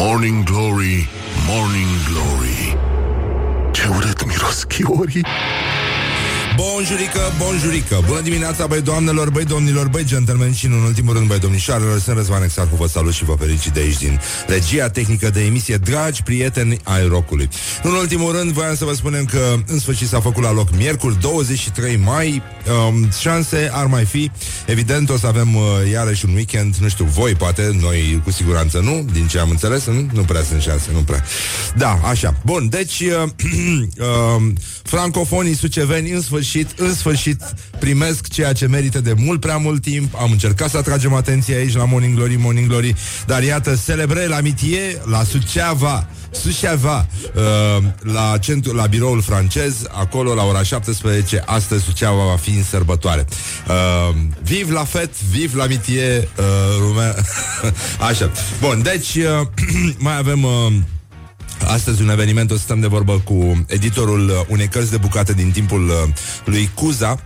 Morning Glory, Morning Glory. Ce urât miros chiorii Bonjurică, bonjurică. Bună dimineața, băi doamnelor, băi domnilor, băi gentlemen Și în ultimul rând, băi domnișoarelor. Sunt Răzvan Exarcu, vă salut și vă felicit de aici Din regia tehnică de emisie. Dragi prieteni ai rocului În ultimul rând, voiam să vă spunem că În sfârșit s-a făcut la loc miercuri 23 mai. Um, Șanse ar mai fi. Evident o să avem uh, iarăși un weekend. Nu știu, voi poate, noi cu siguranță nu Din ce am înțeles, nu, nu prea sunt șanse Nu prea. Da, așa, bun, deci uh, uh, Francofonii suceveni în sfârșit, în sfârșit primesc ceea ce merită de mult prea mult timp. Am încercat să atragem atenție aici la Morning Glory, Morning Glory, dar iată, celebre la mitie, la Suceava. Suceava, uh, la, centru, la biroul francez, acolo la ora 17, astăzi Suceava va fi în sărbătoare. Uh, viv la fet, viv la mitie, uh, lume... Așa. Bun, deci uh, mai avem... Uh, Astăzi un eveniment, o să stăm de vorbă cu editorul unei cărți de bucate din timpul uh, lui Cuza.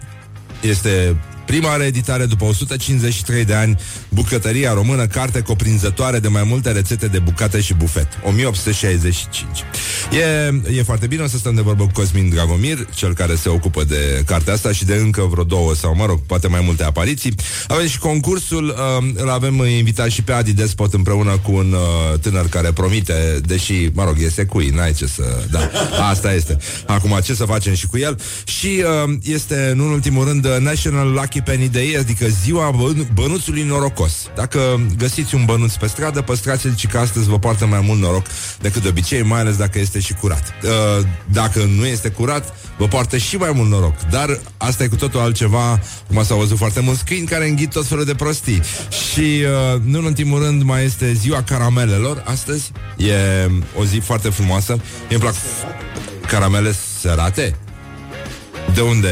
Este Prima reeditare după 153 de ani, Bucătăria Română, carte coprinzătoare de mai multe rețete de bucate și bufet. 1865. E, e foarte bine, o să stăm de vorbă cu Cosmin Dragomir, cel care se ocupă de cartea asta și de încă vreo două sau, mă rog, poate mai multe apariții. Avem și concursul, uh, îl avem invitat și pe Adi Despot împreună cu un uh, tânăr care promite, deși, mă rog, este cui, n-ai ce să... Da, asta este. Acum, ce să facem și cu el? Și uh, este, în ultimul rând, National Lucky Lucky Penny Day, adică ziua bă- bănuțului norocos. Dacă găsiți un bănuț pe stradă, păstrați-l și că astăzi vă poartă mai mult noroc decât de obicei, mai ales dacă este și curat. Uh, dacă nu este curat, vă poartă și mai mult noroc. Dar asta e cu totul altceva, cum s-au văzut foarte mulți câini care înghit tot felul de prostii. Și, uh, nu în ultimul rând, mai este ziua caramelelor. Astăzi e o zi foarte frumoasă. Mie îmi plac caramele serate. De unde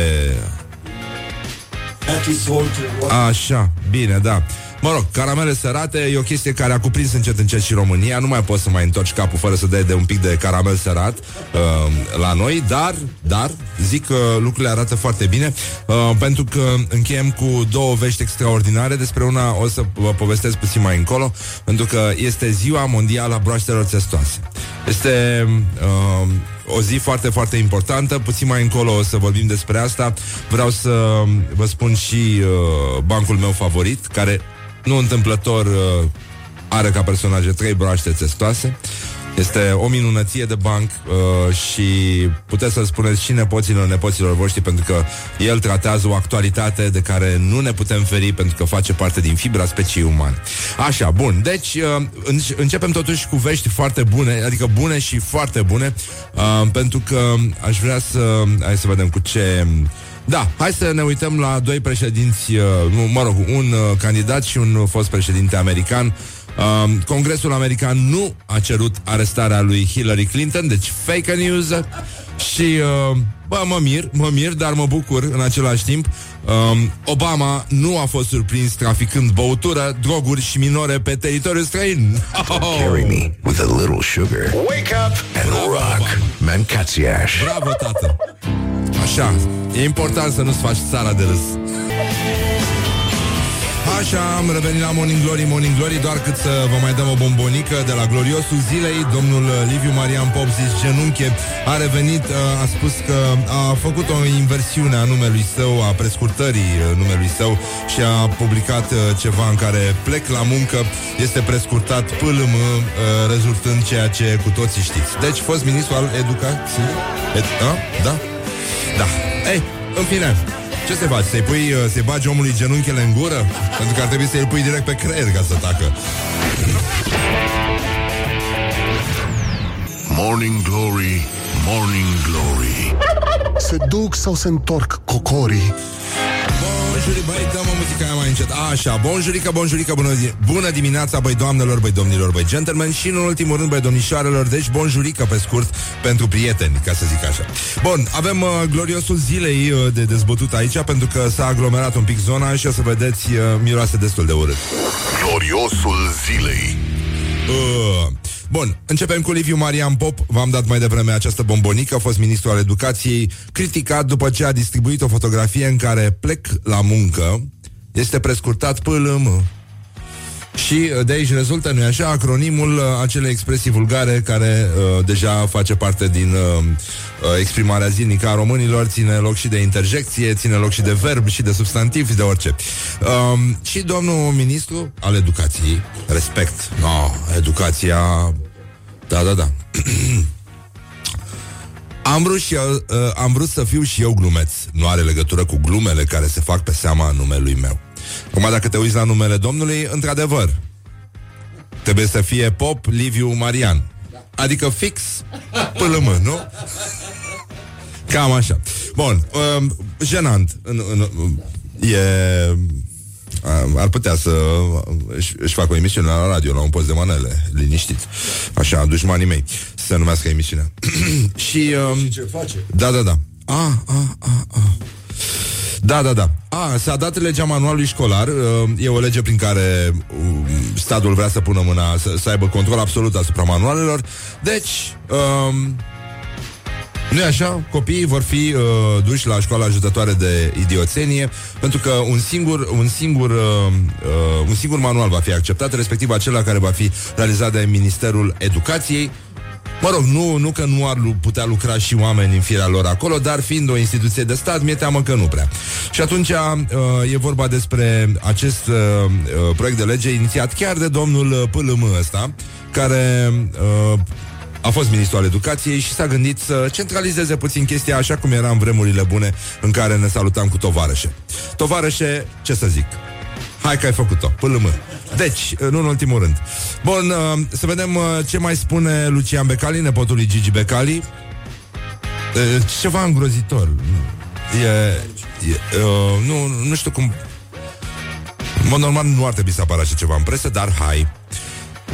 Așa, bine, da. Mă rog, caramele sărate e o chestie care a cuprins încet încet și România. Nu mai poți să mai întorci capul fără să dai de un pic de caramel sărat uh, la noi, dar, dar, zic că lucrurile arată foarte bine, uh, pentru că încheiem cu două vești extraordinare. Despre una o să vă povestesc puțin mai încolo, pentru că este ziua mondială a broaștelor testoase. Este uh, o zi foarte, foarte importantă. Puțin mai încolo o să vorbim despre asta. Vreau să vă spun și uh, bancul meu favorit, care nu întâmplător uh, are ca personaje trei broaște testoase. Este o minunăție de banc uh, și puteți să spuneți și nepoților, nepoților voștri pentru că el tratează o actualitate de care nu ne putem feri pentru că face parte din fibra speciei umane. Așa, bun. Deci, uh, începem totuși cu vești foarte bune, adică bune și foarte bune, uh, pentru că aș vrea să... Hai să vedem cu ce... Da, hai să ne uităm la doi președinți, uh, mă rog, un uh, candidat și un fost președinte american Uh, Congresul American nu a cerut arestarea lui Hillary Clinton, deci fake news și uh, bă, mă mir, mă mir, dar mă bucur în același timp. Uh, Obama nu a fost surprins traficând băutură, droguri și minore pe teritoriul străin. Oh. Carry me with a little sugar. Wake up and Bravo, rock. Mancațiaș. Bravo, tată. Așa, e important să nu-ți faci țara de râs. Așa, am revenit la Morning Glory, Morning Glory Doar cât să vă mai dăm o bombonică De la gloriosul zilei Domnul Liviu Marian Pop, zis genunche A revenit, a spus că A făcut o inversiune a numelui său A prescurtării numelui său Și a publicat ceva în care Plec la muncă, este prescurtat PLM, rezultând ceea ce cu toții știți Deci, fost ministru al educației Ed- da? Da? Da Ei, în fine ce să faci? Să-i, pui, uh, să-i bagi omului genunchele în gură? Pentru că ar trebui să-i pui direct pe creier ca să tacă. Morning Glory, Morning Glory Se duc sau se întorc cocorii? Bonjuri, băi, dăm o muzică aia mai încet. Așa, bonjurică, bonjurică, bună, zi- bună dimineața Băi doamnelor, băi domnilor, băi gentlemen Și în ultimul rând, băi domnișoarelor Deci bonjurică pe scurt pentru prieteni Ca să zic așa. Bun, avem uh, gloriosul zilei uh, de dezbătut aici Pentru că s-a aglomerat un pic zona Și o să vedeți, uh, miroase destul de urât. Gloriosul zilei. Uh, Bun, începem cu Liviu Marian Pop. V-am dat mai devreme această bombonică A fost ministru al educației Criticat după ce a distribuit o fotografie În care plec la muncă. Este prescurtat PLM Și uh, de aici rezultă, nu așa, acronimul uh, acelei expresii vulgare care uh, deja face parte din uh, uh, exprimarea zilnică a românilor, ține loc și de interjecție, ține loc și de verb, și de substantiv, și de orice. Uh, și domnul ministru al educației, respect, no, educația, da, da, da. Am vrut, și eu, uh, am vrut să fiu și eu glumeț. Nu are legătură cu glumele care se fac pe seama numelui meu. Acum, dacă te uiți la numele Domnului, într-adevăr, trebuie să fie Pop Liviu Marian. Adică fix pâlâmă, nu? Cam așa. Bun, uh, jenant. În, în, e... Ar putea să își, își facă o emisiune la radio, la un post de manele, liniștit. Așa, dușmanii mei, să se numească emisiunea. și, um, Și ce face? da, da, da. A, a, a, a. Da, da, da. A, s-a dat legea manualului școlar. uh, E o lege prin care um, statul vrea să pună mâna, să, să aibă control absolut asupra manualelor. Deci, um, nu e așa? Copiii vor fi uh, duși la școala ajutătoare de idioțenie pentru că un singur, un singur, uh, uh, un singur manual va fi acceptat, respectiv acela care va fi realizat de Ministerul Educației. Mă rog, nu, nu că nu ar lu- putea lucra și oameni în firea lor acolo, dar fiind o instituție de stat, mi-e teamă că nu prea. Și atunci uh, e vorba despre acest uh, uh, proiect de lege inițiat chiar de domnul uh, PLM ăsta, care uh, a fost ministru al educației și s-a gândit să centralizeze puțin chestia așa cum era în vremurile bune în care ne salutam cu tovarășe. Tovarășe, ce să zic? Hai că ai făcut-o, PLM. Deci, nu în ultimul rând. Bun, uh, să vedem uh, ce mai spune Lucian Becali, nepotul lui Gigi Becali. Uh, Ceva îngrozitor. E, e, uh, nu, nu știu cum... În mod normal nu ar trebui să apară așa ceva în presă, dar hai.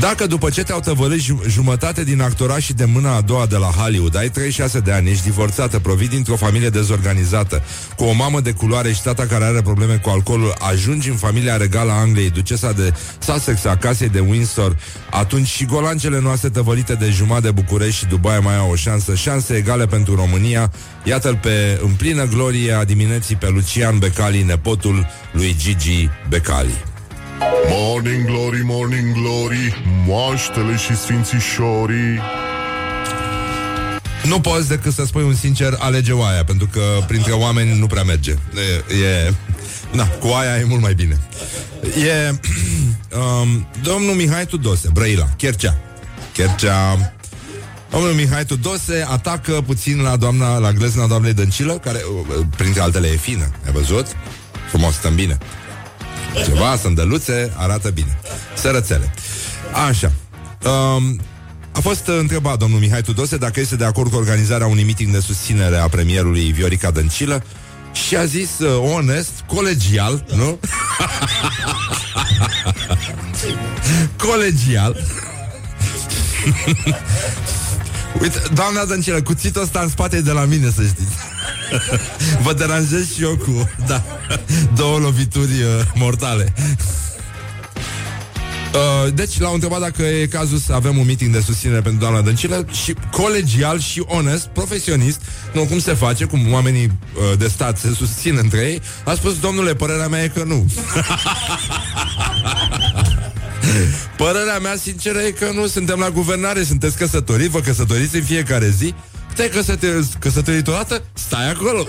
Dacă după ce te-au tăvălit ju- jumătate din actorat și de mâna a doua de la Hollywood, ai 36 de ani, ești divorțată, provii dintr-o familie dezorganizată, cu o mamă de culoare și tata care are probleme cu alcoolul, ajungi în familia regală a Angliei, ducesa de Sussex a casei de Windsor, atunci și golancele noastre tăvălite de jumătate de București și Dubai mai au o șansă, șanse egale pentru România. Iată-l pe în plină glorie a dimineții pe Lucian Becali, nepotul lui Gigi Becali. Morning Glory, Morning Glory Moaștele și sfințișorii Nu poți decât să spui un sincer alege oaia, pentru că printre oameni nu prea merge. E, e na, cu oaia e mult mai bine. E um, domnul Mihai Tudose, Brăila, Chercea. Chercea. Domnul Mihai Tudose atacă puțin la doamna, la glezna doamnei Dăncilă, care, uh, printre altele, e fină. Ai văzut? Frumos, stăm bine. Ceva, sândăluțe, arată bine. Sărățele. Așa. Um, a fost întrebat domnul Mihai Tudose dacă este de acord cu organizarea unui meeting de susținere a premierului Viorica Dăncilă și a zis uh, onest, colegial, nu? colegial. Uite, doamna Dăncilă, cuțitul ăsta în spate e de la mine, să știți. Vă deranjez și eu cu da, două lovituri uh, mortale. Uh, deci l-au întrebat dacă e cazul să avem un meeting de susținere pentru doamna Dăncilă și colegial și onest, profesionist, nu cum se face, cum oamenii uh, de stat se susțin între ei, a spus, domnule, părerea mea e că nu. Părerea mea sinceră e că nu suntem la guvernare, sunteți căsătoriți, vă căsătoriți în fiecare zi, te-ai căsătorit, căsătorit odată, stai acolo.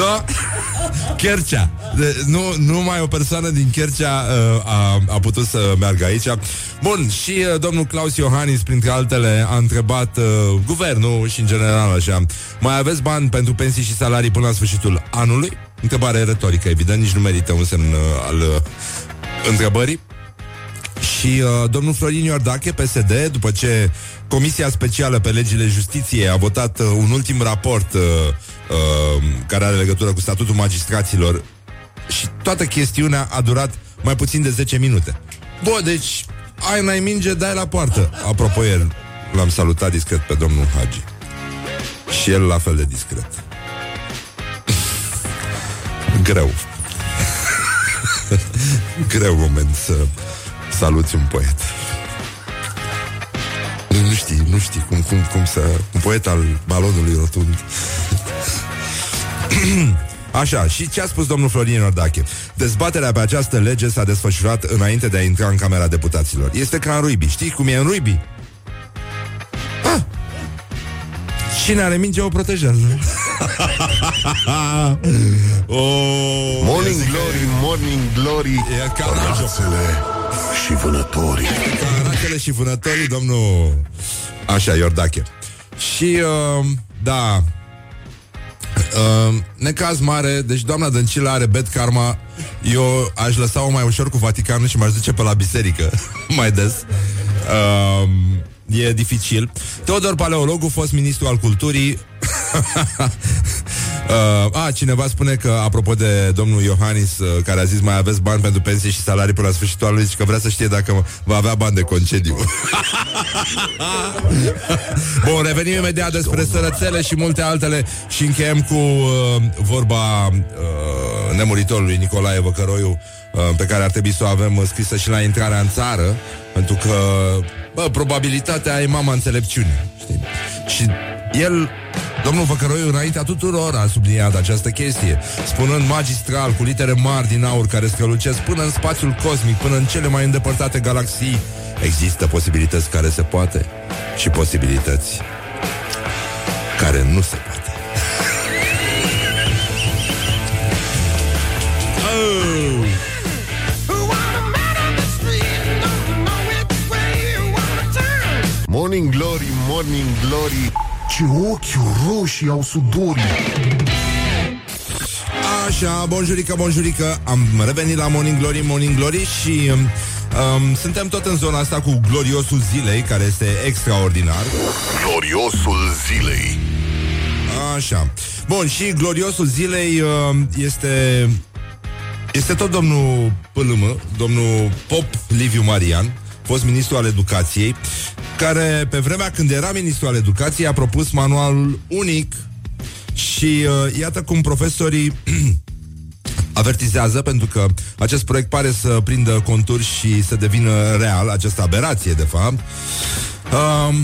no, Chercea. De, nu, numai o persoană din Chercea uh, a, a putut să meargă aici. Bun, și uh, domnul Claus Iohannis, printre altele, a întrebat uh, guvernul și în general așa, mai aveți bani pentru pensii și salarii până la sfârșitul anului? Întrebare retorică, evident, nici nu merită un semn uh, al uh, întrebării. Și uh, domnul Florin Iordache, PSD, după ce Comisia Specială pe Legile Justiției a votat uh, un ultim raport uh, uh, care are legătură cu statutul magistraților și toată chestiunea a durat mai puțin de 10 minute. Bă, deci, ai n-ai minge, dai la poartă. Apropo, el l-am salutat discret pe domnul Hagi. Și el la fel de discret. Greu. Greu moment să saluți un poet. Nu știi, nu știi cum, cum, cum să... Un poet al balonului rotund. Așa, și ce a spus domnul Florin Ordache? Dezbaterea pe această lege s-a desfășurat înainte de a intra în Camera Deputaților. Este ca în Ruibi. Știi cum e în Ruibi? Ah! Cine are minge o protejează. oh, morning glory, morning glory, e ca rațele și vânătorii. Ca rațele și vânătorii, domnul... Așa, Iordache. Și, uh, da, Uh, necaz mare, deci doamna Dăncilă are bad karma. Eu aș lăsa-o mai ușor cu Vaticanul Și m-aș duce pe la biserică Mai des. Uh, E dificil. Teodor Paleologu, fost ministru al culturii Uh, a, cineva spune că, apropo de domnul Iohannis, uh, care a zis mai aveți bani pentru pensie și salarii până la sfârșitul anului, și că vrea să știe dacă va avea bani de concediu. Bun, revenim imediat despre sărățele și multe altele și încheiem cu uh, vorba uh, nemuritorului Nicolae Văcăroiu, uh, pe care ar trebui să o avem scrisă și la intrarea în țară, pentru că, bă, probabilitatea e mama înțelepciunii. Știi? Și el Domnul Văcăroiu, înaintea tuturor, a subliniat această chestie, spunând magistral, cu litere mari din aur care strălucesc până în spațiul cosmic, până în cele mai îndepărtate galaxii, există posibilități care se poate și posibilități care nu se poate. oh! Morning Glory, Morning Glory Ce ochi roșii au sudorii Așa, bonjurică, bonjurică Am revenit la Morning Glory, Morning Glory Și um, um, suntem tot în zona asta cu gloriosul zilei Care este extraordinar. Gloriosul zilei. Așa. Bun, și gloriosul zilei uh, este Este tot domnul PLM Domnul Pop Liviu Marian Fost ministru al educației care pe vremea când era ministru al educației a propus manualul unic și uh, iată cum profesorii avertizează pentru că acest proiect pare să prindă conturi și să devină real, această aberație de fapt. Uh,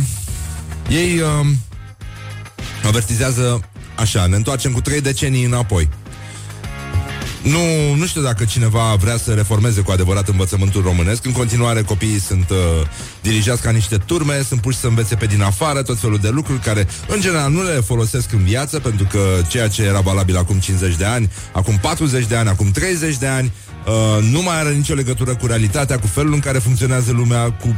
ei uh, avertizează așa, ne întoarcem cu trei decenii înapoi. Nu, nu știu dacă cineva vrea să reformeze cu adevărat învățământul românesc. În continuare, copiii sunt uh, dirijați ca niște turme, sunt puși să învețe pe din afară tot felul de lucruri care, în general, nu le folosesc în viață, pentru că ceea ce era valabil acum 50 de ani, acum 40 de ani, acum 30 de ani, Uh, nu mai are nicio legătură cu realitatea, cu felul în care funcționează lumea, cu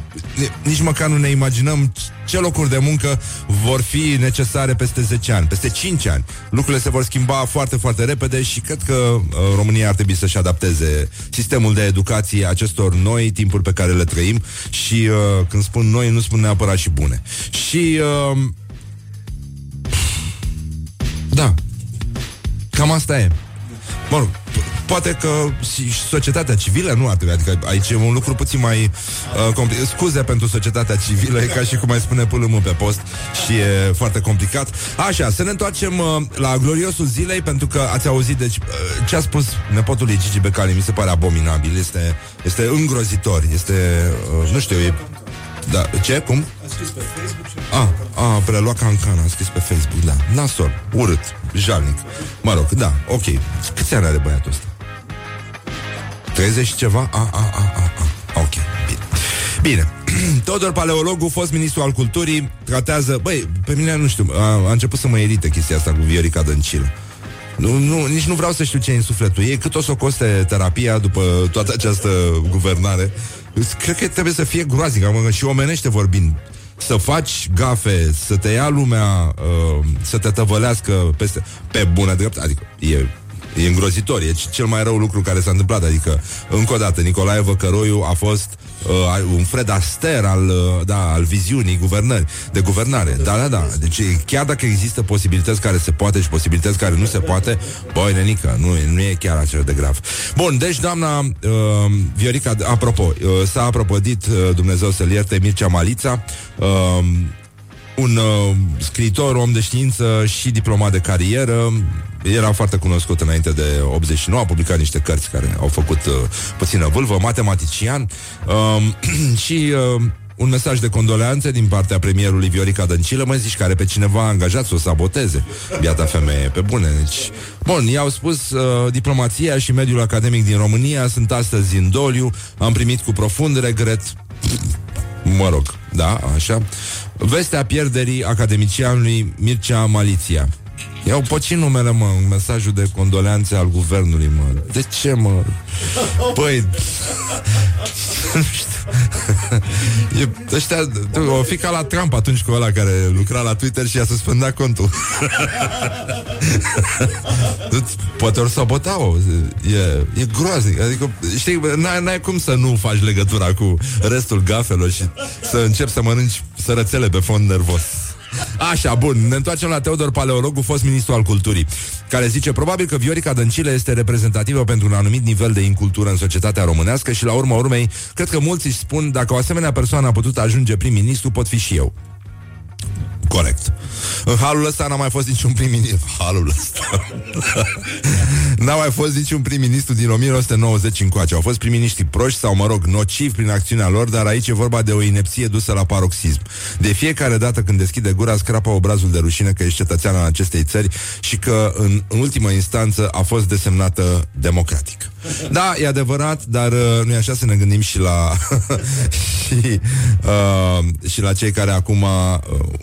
nici măcar nu ne imaginăm ce locuri de muncă vor fi necesare peste 10 ani, peste 5 ani. Lucrurile se vor schimba foarte, foarte repede și cred că uh, România ar trebui să-și adapteze sistemul de educație acestor noi timpuri pe care le trăim și uh, când spun noi, nu spun neapărat și bune. Și uh, da, cam asta e. Mă rog, Poate că și societatea civilă nu ar trebui, adică aici e un lucru puțin mai uh, complicat. Scuze pentru societatea civilă, e ca și cum mai spune pulâmul pe post și e foarte complicat. Așa, să ne întoarcem uh, la gloriosul zilei, pentru că ați auzit, deci, uh, ce a spus nepotul lui Gigi Becali, mi se pare abominabil, este, este îngrozitor, este, uh, nu știu, e da, ce? Cum? A scris pe Facebook și... A, a, preluat ca în can, a scris pe Facebook, da. Nasol, urât, jalnic. Mă rog, da, ok. Câți ani are băiatul ăsta? 30 și ceva? A, a, a, a, a. Ok, bine. Bine. Todor Paleologu, fost ministru al culturii, tratează... Băi, pe mine nu știu, a, a început să mă irite chestia asta cu Viorica Dăncilă. Nu, nu, nici nu vreau să știu ce e în sufletul ei, cât o să o coste terapia după toată această guvernare. Cred că trebuie să fie groaznic, mă, și omenește vorbind. Să faci gafe, să te ia lumea, uh, să te tăvălească peste, pe bună drept, adică e E îngrozitor, e cel mai rău lucru care s-a întâmplat. Adică, încă o dată, Nicolae Văcăroiu a fost uh, un Fred Astaire al, uh, da, al viziunii guvernări, de guvernare. Da, da, da, deci chiar dacă există posibilități care se poate și posibilități care nu se poate Băi, nenică, nu, nu e chiar așa de grav. Bun, deci doamna uh, Viorica, apropo, uh, s-a apropădit, uh, Dumnezeu să-l ierte, Mircea Malița uh, un uh, scriitor, om de știință și diplomat de carieră. Era foarte cunoscut înainte de 89, a publicat niște cărți care au făcut uh, puțină vâlvă, matematician uh, și uh, un mesaj de condoleanțe din partea premierului Viorica Dăncilă, mă zici, care pe cineva a angajat să o saboteze. Biata femeie, pe bune. Deci, bun, i-au spus, uh, diplomația și mediul academic din România sunt astăzi în doliu, am primit cu profund regret mă rog, da, așa, vestea pierderii academicianului Mircea Maliția. Iau pocin numele, mă, un mesajul de condoleanțe al guvernului, mă. De ce, mă? Păi... nu știu. e, ăștia, o fi ca la Trump atunci cu ăla care lucra la Twitter și a suspendat contul. Poate ori sabotau. E, e groaznic. Adică, știi, n-ai, n-ai cum să nu faci legătura cu restul gafelor și să începi să mănânci sărățele pe fond nervos. Așa, bun, ne întoarcem la Teodor Paleologu, fost ministru al culturii, care zice probabil că Viorica Dăncilă este reprezentativă pentru un anumit nivel de incultură în societatea românească și la urma urmei, cred că mulți își spun dacă o asemenea persoană a putut ajunge prim-ministru, pot fi și eu. Corect. În halul ăsta n-a mai fost niciun prim-ministru. Halul ăsta. n-a mai fost niciun prim-ministru din 1990 încoace. Au fost prim-ministri proști sau, mă rog, nocivi prin acțiunea lor, dar aici e vorba de o inepție dusă la paroxism. De fiecare dată când deschide gura, scrapă obrazul de rușine că ești cetățean al acestei țări și că, în, în ultima instanță, a fost desemnată democratic. Da, e adevărat, dar uh, nu e așa să ne gândim și la și, uh, și la cei care acum uh,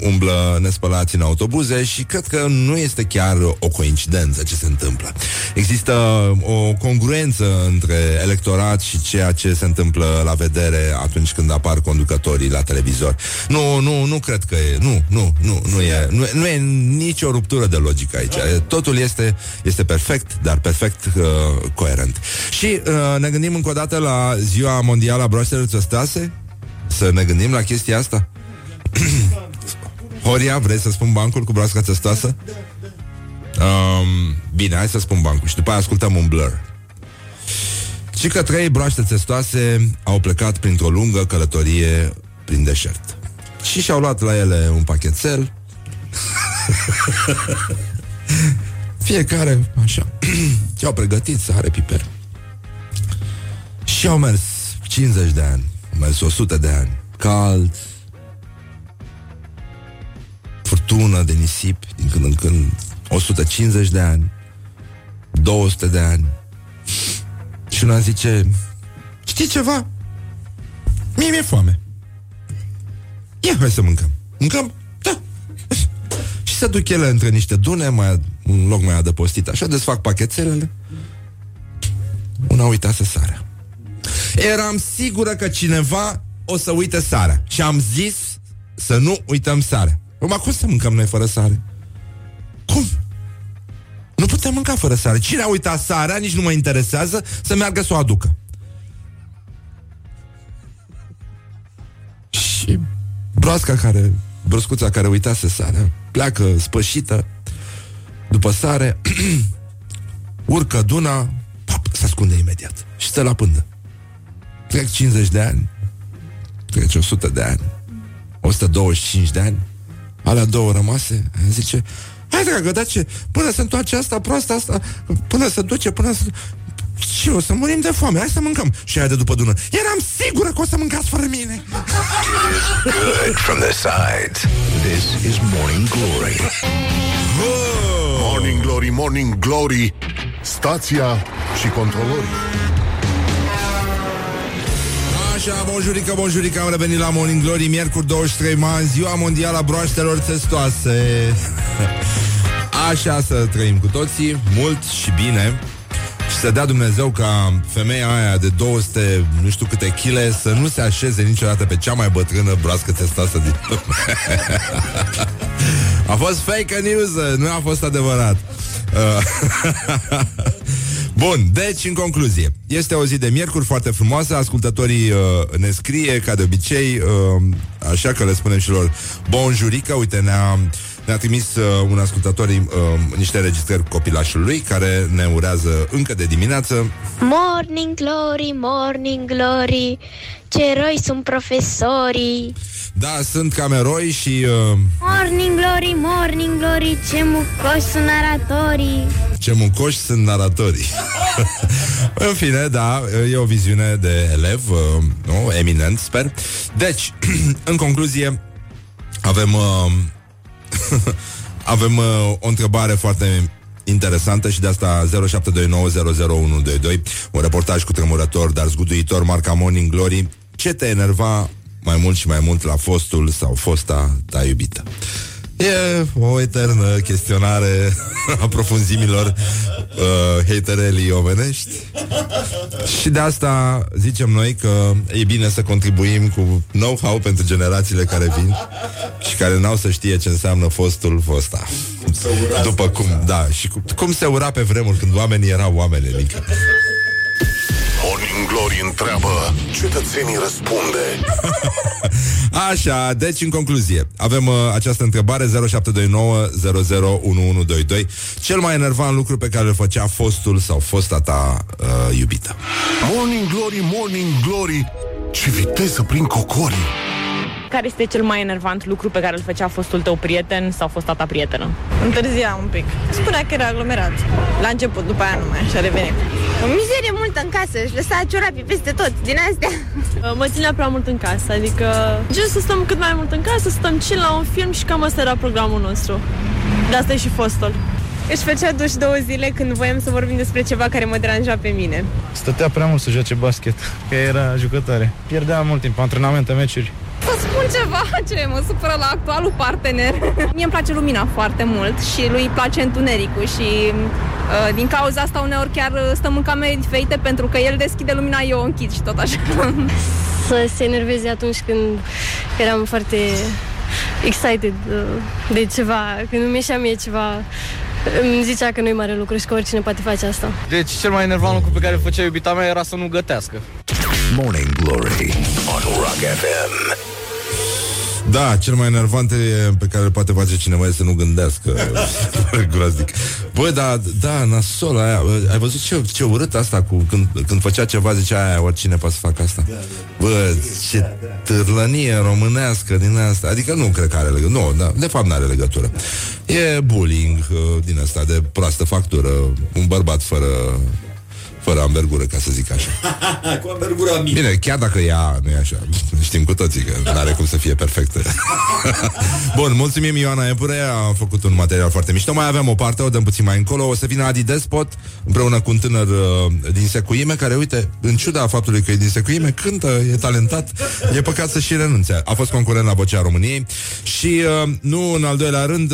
umblă nespălați în autobuze și cred că nu este chiar o coincidență ce se întâmplă. Există o congruență între electorat și ceea ce se întâmplă la vedere atunci când apar conducătorii la televizor. Nu, nu, nu cred că e, nu, nu, nu, nu e, nu, nu e nicio ruptură de logică aici. Totul este, este perfect, dar perfect uh, coerent. Și uh, ne gândim încă o dată la ziua mondială a broaștelor țăstase? Să ne gândim la chestia asta? Horia, vrei să spun bancul cu broasca țăstoasă? Um, bine, hai să spun bancul și după aia ascultăm un blur. Și că trei broaște testoase au plecat printr-o lungă călătorie prin deșert. Și și-au luat la ele un pachetel. Fiecare, așa. Și-au pregătit sare, piper. Și au mers 50 de ani, au mers 100 de ani, cald, furtună de nisip din când în când, 150 de ani, 200 de ani. Și una zice, știi ceva? Mie mi-e foame. Ia, hai să mâncăm. Mâncăm? Da. și se duc ele între niște dune, mai, un loc mai adăpostit, așa, desfac pachetelele. Una uitase sarea. Eram sigură că cineva o să uite sarea. Și am zis să nu uităm sarea. Acum, cum să mâncăm noi fără sare? Cum? Nu putem mânca fără sare. Cine a uitat sarea, nici nu mă interesează, să meargă să o aducă. Și broasca care, broscuța care uitase sarea, pleacă spășită, după sare, urcă duna, pop, se ascunde imediat și stă la pândă. Trec 50 de ani, trece 100 de ani, 125 de ani, alea două rămase, zice, hai dragă, dar ce, până se întoarce asta, proasta asta, până se duce, până să... Și o să murim de foame, hai să mâncăm. Și aia de după dună. Eram sigură că o să mâncați fără mine. Good from the sides This is Morning Glory. Morning Glory, Morning Glory Stația și controlorii Așa, bonjurică, bonjurică, am revenit la Morning Glory Miercuri 23 mai, ziua mondială a broaștelor testoase Așa să trăim cu toții, mult și bine și să dea Dumnezeu ca femeia aia de 200, nu știu câte chile, să nu se așeze niciodată pe cea mai bătrână broască testoasă din lume. a fost fake news, nu a fost adevărat. Uh, Bun, deci, în concluzie, este o zi de miercuri foarte frumoasă, ascultătorii uh, ne scrie, ca de obicei, uh, așa că le spunem și lor bonjurică, uite, ne-a, ne-a trimis uh, un ascultător uh, niște registrări copilașului care ne urează încă de dimineață. Morning glory, morning glory, ce eroi sunt profesorii. Da, sunt cameroi și... Uh, Morning glory, morning glory, ce mucoși sunt naratorii. ce muncoși sunt naratorii. în fine, da, e o viziune de elev, uh, nu, eminent, sper. Deci, în concluzie, avem uh, avem uh, o întrebare foarte interesantă și de asta 0729001122 un reportaj cu tremurător, dar zguduitor, marca Morning Glory. Ce te enerva mai mult și mai mult la fostul sau fosta ta iubită? E o eternă chestionare a profunzimilor uh, haterelii omenești Și de asta zicem noi că e bine să contribuim cu know-how pentru generațiile care vin Și care n-au să știe ce înseamnă fostul fosta După cum, da, și cum, cum se ura pe vremuri când oamenii erau oameni, Nică. Morning Glory întreabă, cetățenii răspunde. Așa, deci în concluzie, avem uh, această întrebare 0729 Cel mai enervant lucru pe care îl făcea fostul sau fosta ta uh, iubită. Morning Glory, Morning Glory, ce viteză prin cocorii. Care este cel mai enervant lucru pe care îl făcea fostul tău prieten sau fosta ta prietenă? Întârzia un pic. Spunea că era aglomerat. La început, după aia nu mai și-a revenit. O mizerie multă în casă, își lăsa ciorapii peste tot, din astea. Mă ținea prea mult în casă, adică just să stăm cât mai mult în casă, să stăm chill la un film și cam asta era programul nostru. De asta e și fostul. Își făcea duș două zile când voiam să vorbim despre ceva care mă deranja pe mine. Stătea prea mult să joace basket, că era jucătoare. Pierdea mult timp, antrenamente, meciuri. Să spun ceva ce mă supără la actualul partener. Mie îmi place lumina foarte mult și lui îi place întunericul și uh, din cauza asta uneori chiar stăm în camere diferite pentru că el deschide lumina, eu o închid și tot așa. Să se enerveze atunci când eram foarte excited uh, de ceva, când îmi ieșea mie ceva îmi zicea că nu-i mare lucru și că oricine poate face asta. Deci cel mai enervant lucru pe care îl făcea iubita mea era să nu gătească. Morning Glory on Rock FM. Da, cel mai enervant e pe care îl poate face cineva e să nu gândească. Groaznic. Bă, da, da, nasol aia. Ai văzut ce, ce urât asta cu când, când făcea ceva, zicea aia, oricine poate să facă asta. Bă, ce târlănie românească din asta. Adică nu cred că are legătură Nu, da, de fapt nu are legătură. E bullying uh, din asta de proastă factură. Un bărbat fără fără ambergură, ca să zic așa. Cu ambergura mică. Bine, chiar dacă ea nu e așa, știm cu toții că nu are cum să fie perfectă. Bun, mulțumim Ioana Epure, a făcut un material foarte mișto. Mai avem o parte, o dăm puțin mai încolo. O să vină Adi Despot împreună cu un tânăr uh, din Secuime, care, uite, în ciuda faptului că e din Secuime, cântă, e talentat, e păcat să și renunțe. A fost concurent la Vocea României și, uh, nu în al doilea rând, 0729001122,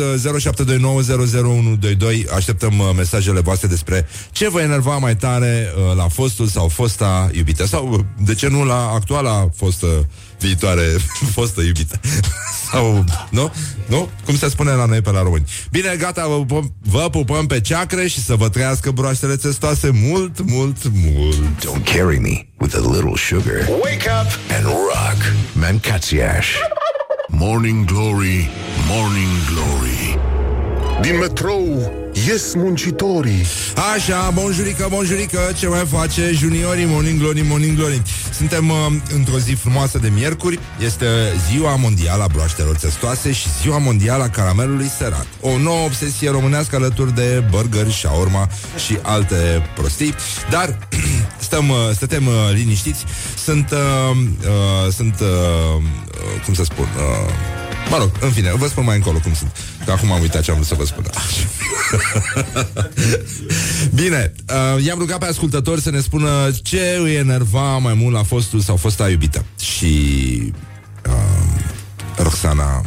așteptăm uh, mesajele voastre despre ce vă enerva mai tare uh, la fostul sau fosta iubită? Sau, uh, de ce nu, la actuala fostă viitoare fostă iubită? Sau, nu? Nu? Cum se spune la noi pe la români? Bine, gata, vă pupăm, vă pupăm pe ceacre Și să vă trăiască broaștele testoase Mult, mult, mult. Don't carry me with a little sugar. Wake up! And rock Mancațiaș. Morning Glory, Morning Glory Din metrou ies muncitorii. Așa, bonjurică, bonjurică Ce mai face juniorii, morning glory, morning glory? Suntem uh, într-o zi frumoasă de miercuri Este ziua mondială a broaștelor testoase Și ziua mondială a caramelului serat O nouă obsesie românească alături de burger, shawarma și alte prostii. Dar stăm, uh, stătem uh, liniștiți. Sunt, uh, uh, sunt uh, uh, cum să spun uh, Mă rog, în fine, vă spun mai încolo cum sunt. Că acum am uitat ce am vrut să vă spun. Bine, uh, i-am rugat pe ascultători să ne spună Ce îi enerva mai mult la fostul sau fosta iubită. Și uh, Roxana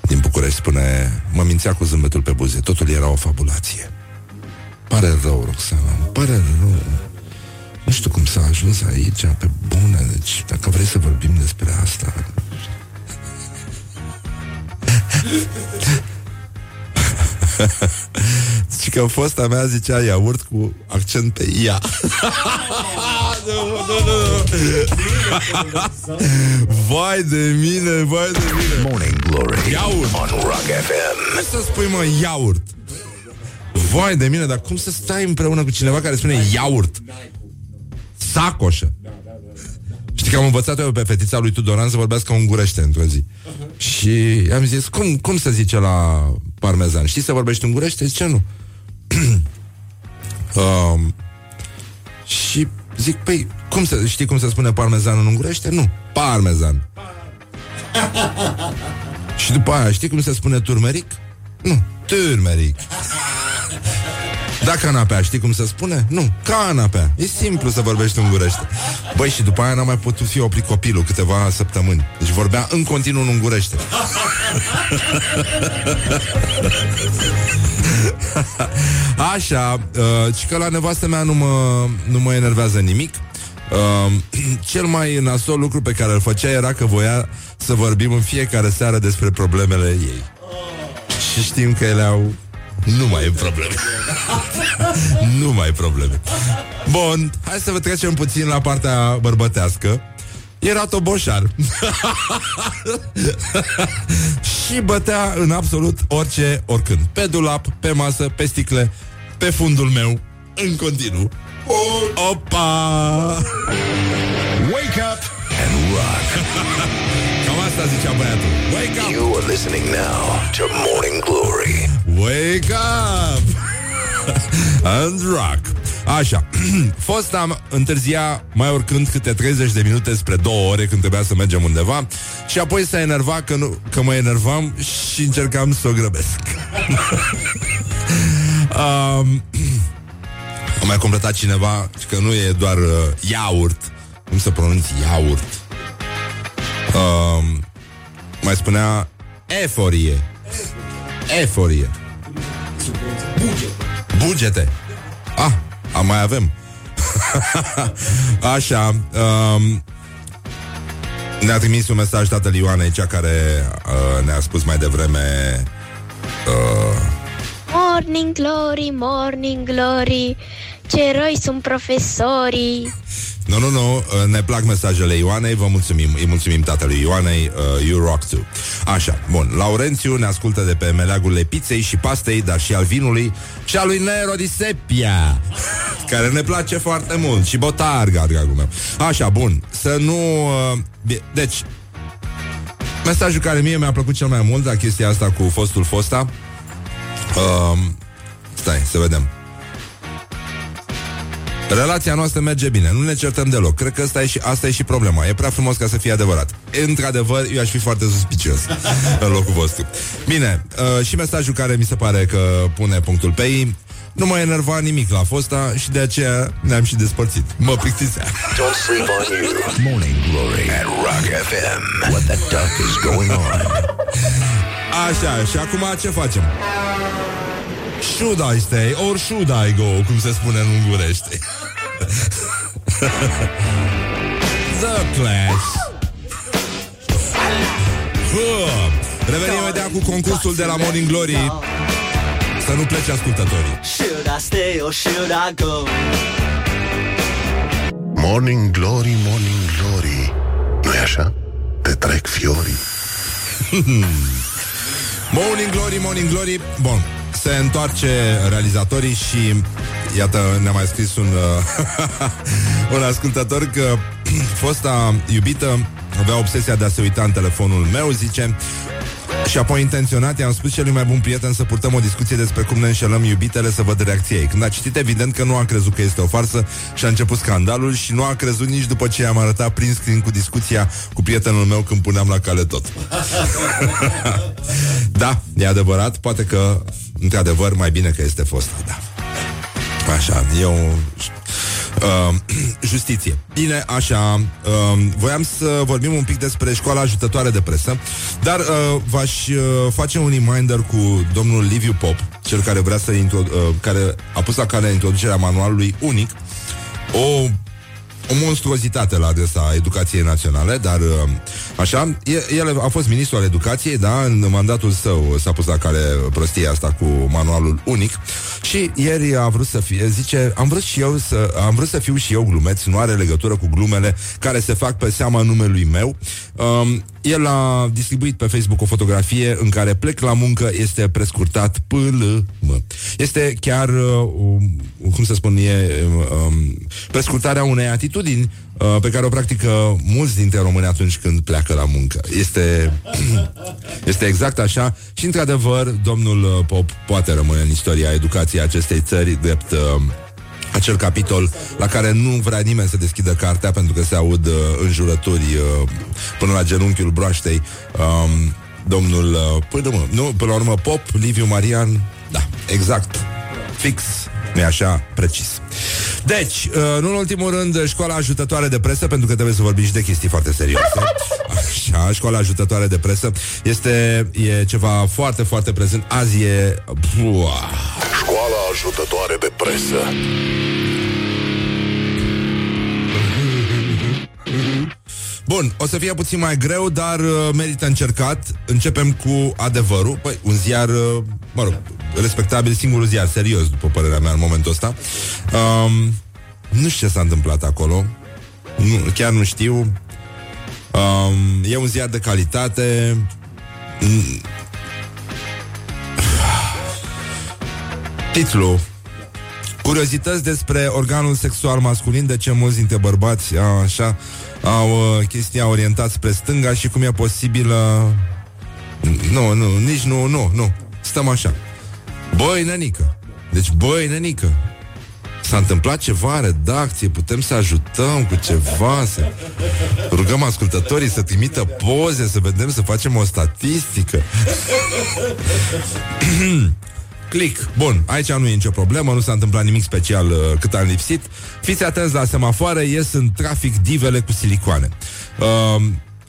din București spune Mă mințea cu zâmbetul pe buze Totul era o fabulație. Pare rău, Roxana, pare rău. Nu știu cum s-a ajuns aici Pe bune, deci dacă vrei să vorbim despre asta Zice că fosta mea zicea iaurt cu accent pe ea nu, nu, nu. Vai de mine, vai de mine Morning Glory Iaurt on Rock FM Cum să spui mă iaurt? Vai de mine, dar cum să stai împreună cu cineva care spune iaurt? Sacoșă Știi că am învățat eu pe fetița lui Tudoran să vorbească ungurește într-o zi. Uh-huh. Și am zis, cum, cum să zice la parmezan? Știi să vorbești ungurește? Zice, nu. Um, și zic, păi, cum se, știi cum se spune parmezan în ungurește? Nu, parmezan. și după aia, știi cum se spune turmeric? Nu, turmeric. Da canapea, știi cum se spune? Nu, canapea. E simplu să vorbești ungurește. Băi, și după aia n-a mai putut fi oprit copilul câteva săptămâni. Deci vorbea în continuu în ungurește. Așa, uh, și că la nevastă mea nu mă, nu mă enervează nimic. Uh, cel mai nasol lucru pe care îl făcea era că voia să vorbim în fiecare seară despre problemele ei. Și știm că ele au nu mai e probleme. nu mai e probleme. Bun, hai să vă trecem puțin la partea bărbătească. Era toboșar Și bătea în absolut orice, oricând Pe dulap, pe masă, pe sticle Pe fundul meu, în continuu Opa! Wake up and rock Cam asta zicea băiatul Wake up! You are listening now to Morning Glory Wake up! and rock Așa, fosta întârzia mai oricând câte 30 de minute spre două ore când trebuia să mergem undeva și apoi s-a enervat că, nu, că mă enervam și încercam să o grăbesc. um, a mai completat cineva că nu e doar uh, iaurt, cum se pronunță iaurt. Um, mai spunea eforie. Eforie. Bugete. Ah, a, mai avem. Așa. Um, ne-a trimis un mesaj tatăl Ioanei, cea care uh, ne-a spus mai devreme uh, Morning glory, morning glory Ce eroi sunt profesorii Nu, nu, nu, uh, ne plac mesajele Ioanei, vă mulțumim, îi mulțumim tatălui Ioanei, uh, you rock too. Așa, bun, Laurențiu ne ascultă de pe meleagurile pizzei și pastei, dar și al vinului și al lui Nero di Seppia, care ne place foarte mult, și botarga, dragul meu. Așa, bun, să nu... Uh, bine, deci, mesajul care mie mi-a plăcut cel mai mult la chestia asta cu fostul fosta, uh, stai, să vedem. Relația noastră merge bine, nu ne certăm deloc. Cred că asta e și, asta e și problema. E prea frumos ca să fie adevărat. Într-adevăr, eu aș fi foarte suspicios în locul vostru. Bine, uh, și mesajul care mi se pare că pune punctul pe ei. Nu mă enerva nimic la fosta și de aceea ne-am și despărțit. Mă plictisea. Don't sleep on you Morning Glory at Rock FM What the duck is going on Așa, și acum ce facem? Should I stay or should I go, cum se spune în ungurește. The Clash. Huh. Revenim imediat cu concursul de la Morning Glory. Să nu plece ascultătorii. Should I stay or should I go? Morning Glory, Morning Glory nu e așa? Te trec fiorii Morning Glory, Morning Glory Bun, se întoarce realizatorii și Iată, ne-a mai scris un uh, Un ascultător Că fosta iubită Avea obsesia de a se uita în telefonul meu Zice și apoi intenționat i-am spus celui mai bun prieten să purtăm o discuție despre cum ne înșelăm iubitele să văd reacția ei. Când a citit, evident că nu a crezut că este o farsă și a început scandalul și nu a crezut nici după ce i-am arătat prin screen cu discuția cu prietenul meu când puneam la cale tot. da, e adevărat, poate că, într-adevăr, mai bine că este fost. Da. Așa, eu Uh, justiție. Bine, așa, uh, voiam să vorbim un pic despre școala ajutătoare de presă, dar uh, v-aș uh, face un reminder cu domnul Liviu Pop, cel care vrea să introdu- uh, care a pus la cale introducerea manualului unic, o o monstruozitate la adresa educației naționale, dar uh, așa, el a fost ministru al educației, da, în mandatul său s-a pus la cale prostia asta cu manualul unic și ieri a vrut să fie, zice, am vrut și eu să, am vrut să fiu și eu glumeț, nu are legătură cu glumele care se fac pe seama numelui meu. Um, el a distribuit pe Facebook o fotografie în care plec la muncă este prescurtat PLM. Este chiar, uh, cum să spun, e um, prescurtarea unei atitudini uh, pe care o practică mulți dintre români atunci când pleacă la muncă. Este, este exact așa și, într-adevăr, domnul uh, Pop poate rămâne în istoria educației acestei țări drept uh, acel capitol la care nu vrea nimeni să deschidă cartea pentru că se aud uh, înjurături uh, până la genunchiul broaștei. Um, domnul, uh, până, mă, nu, până la urmă, Pop, Liviu Marian, da, exact, fix, nu așa, precis. Deci, uh, nu în ultimul rând, școala ajutătoare de presă, pentru că trebuie să vorbim și de chestii foarte serioase. Așa, școala ajutătoare de presă este e ceva foarte, foarte prezent. Azi e... Buah. Școala ajutătoare de presă. Bun, o să fie puțin mai greu, dar uh, merită încercat. Începem cu adevărul. Păi, un ziar, uh, mă rog, respectabil, singurul ziar, serios, după părerea mea, în momentul ăsta. Um, nu știu ce s-a întâmplat acolo. Nu, chiar nu știu. Um, e un ziar de calitate. Mm. Titlu Curiozități despre organul sexual masculin De ce mulți dintre bărbați a, Așa au uh, chestia orientat spre stânga Și cum e posibilă Nu, nu, nici nu, nu, nu. Stăm așa. Băi, nănică Deci, băi, nănică S-a întâmplat ceva, redacție, putem să ajutăm cu ceva, să rugăm ascultătorii să trimită poze, să vedem, să facem o statistică. Click. Bun, aici nu e nicio problemă, nu s-a întâmplat nimic special uh, cât am lipsit. Fiți atenți la semafoare, ies în trafic divele cu silicoane. Uh,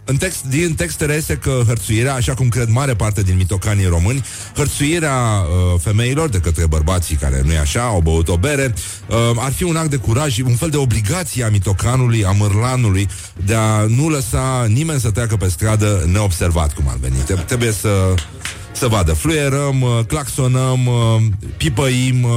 în text, din text reiese că hărțuirea, așa cum cred mare parte din mitocanii români, hărțuirea uh, femeilor de către bărbații care nu e așa, au băut o bere, uh, ar fi un act de curaj, un fel de obligație a mitocanului, a mărlanului, de a nu lăsa nimeni să treacă pe stradă neobservat, cum ar veni. Trebuie să să vadă. Fluierăm, uh, claxonăm, uh, pipăim, uh,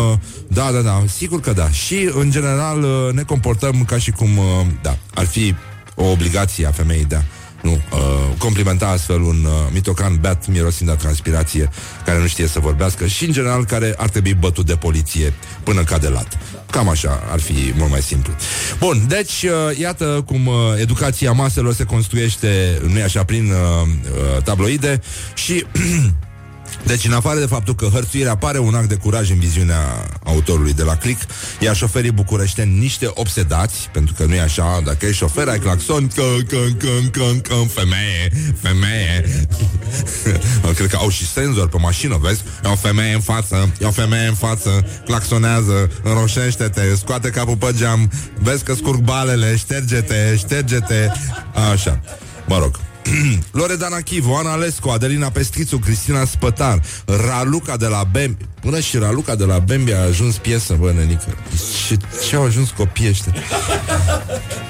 da, da, da, sigur că da. Și, în general, uh, ne comportăm ca și cum, uh, da, ar fi o obligație a femeii de a nu, uh, complimenta astfel un uh, mitocan beat mirosind a transpirație care nu știe să vorbească și, în general, care ar trebui bătut de poliție până cade lat. Cam așa ar fi mult mai simplu. Bun, deci, uh, iată cum uh, educația maselor se construiește, nu așa, prin uh, uh, tabloide și Deci, în afară de faptul că hărțuirea pare un act de curaj în viziunea autorului de la Click, iar șoferii bucureșteni niște obsedați, pentru că nu e așa, dacă ești șofer, ai claxon, că, că, că, că, că, femeie, femeie. Cred că au și senzor pe mașină, vezi? E o femeie în față, e o femeie în față, claxonează, înroșește-te, scoate capul pe geam, vezi că scurg balele, șterge-te, șterge-te, așa. Mă rog, Loredana Chivu, Ana Lescu, Adelina Pestrițu, Cristina Spătar, Raluca de la Bembi. Până și Raluca de la Bembi a ajuns piesă, bă, nenică. Ce, ce au ajuns copii ăștia?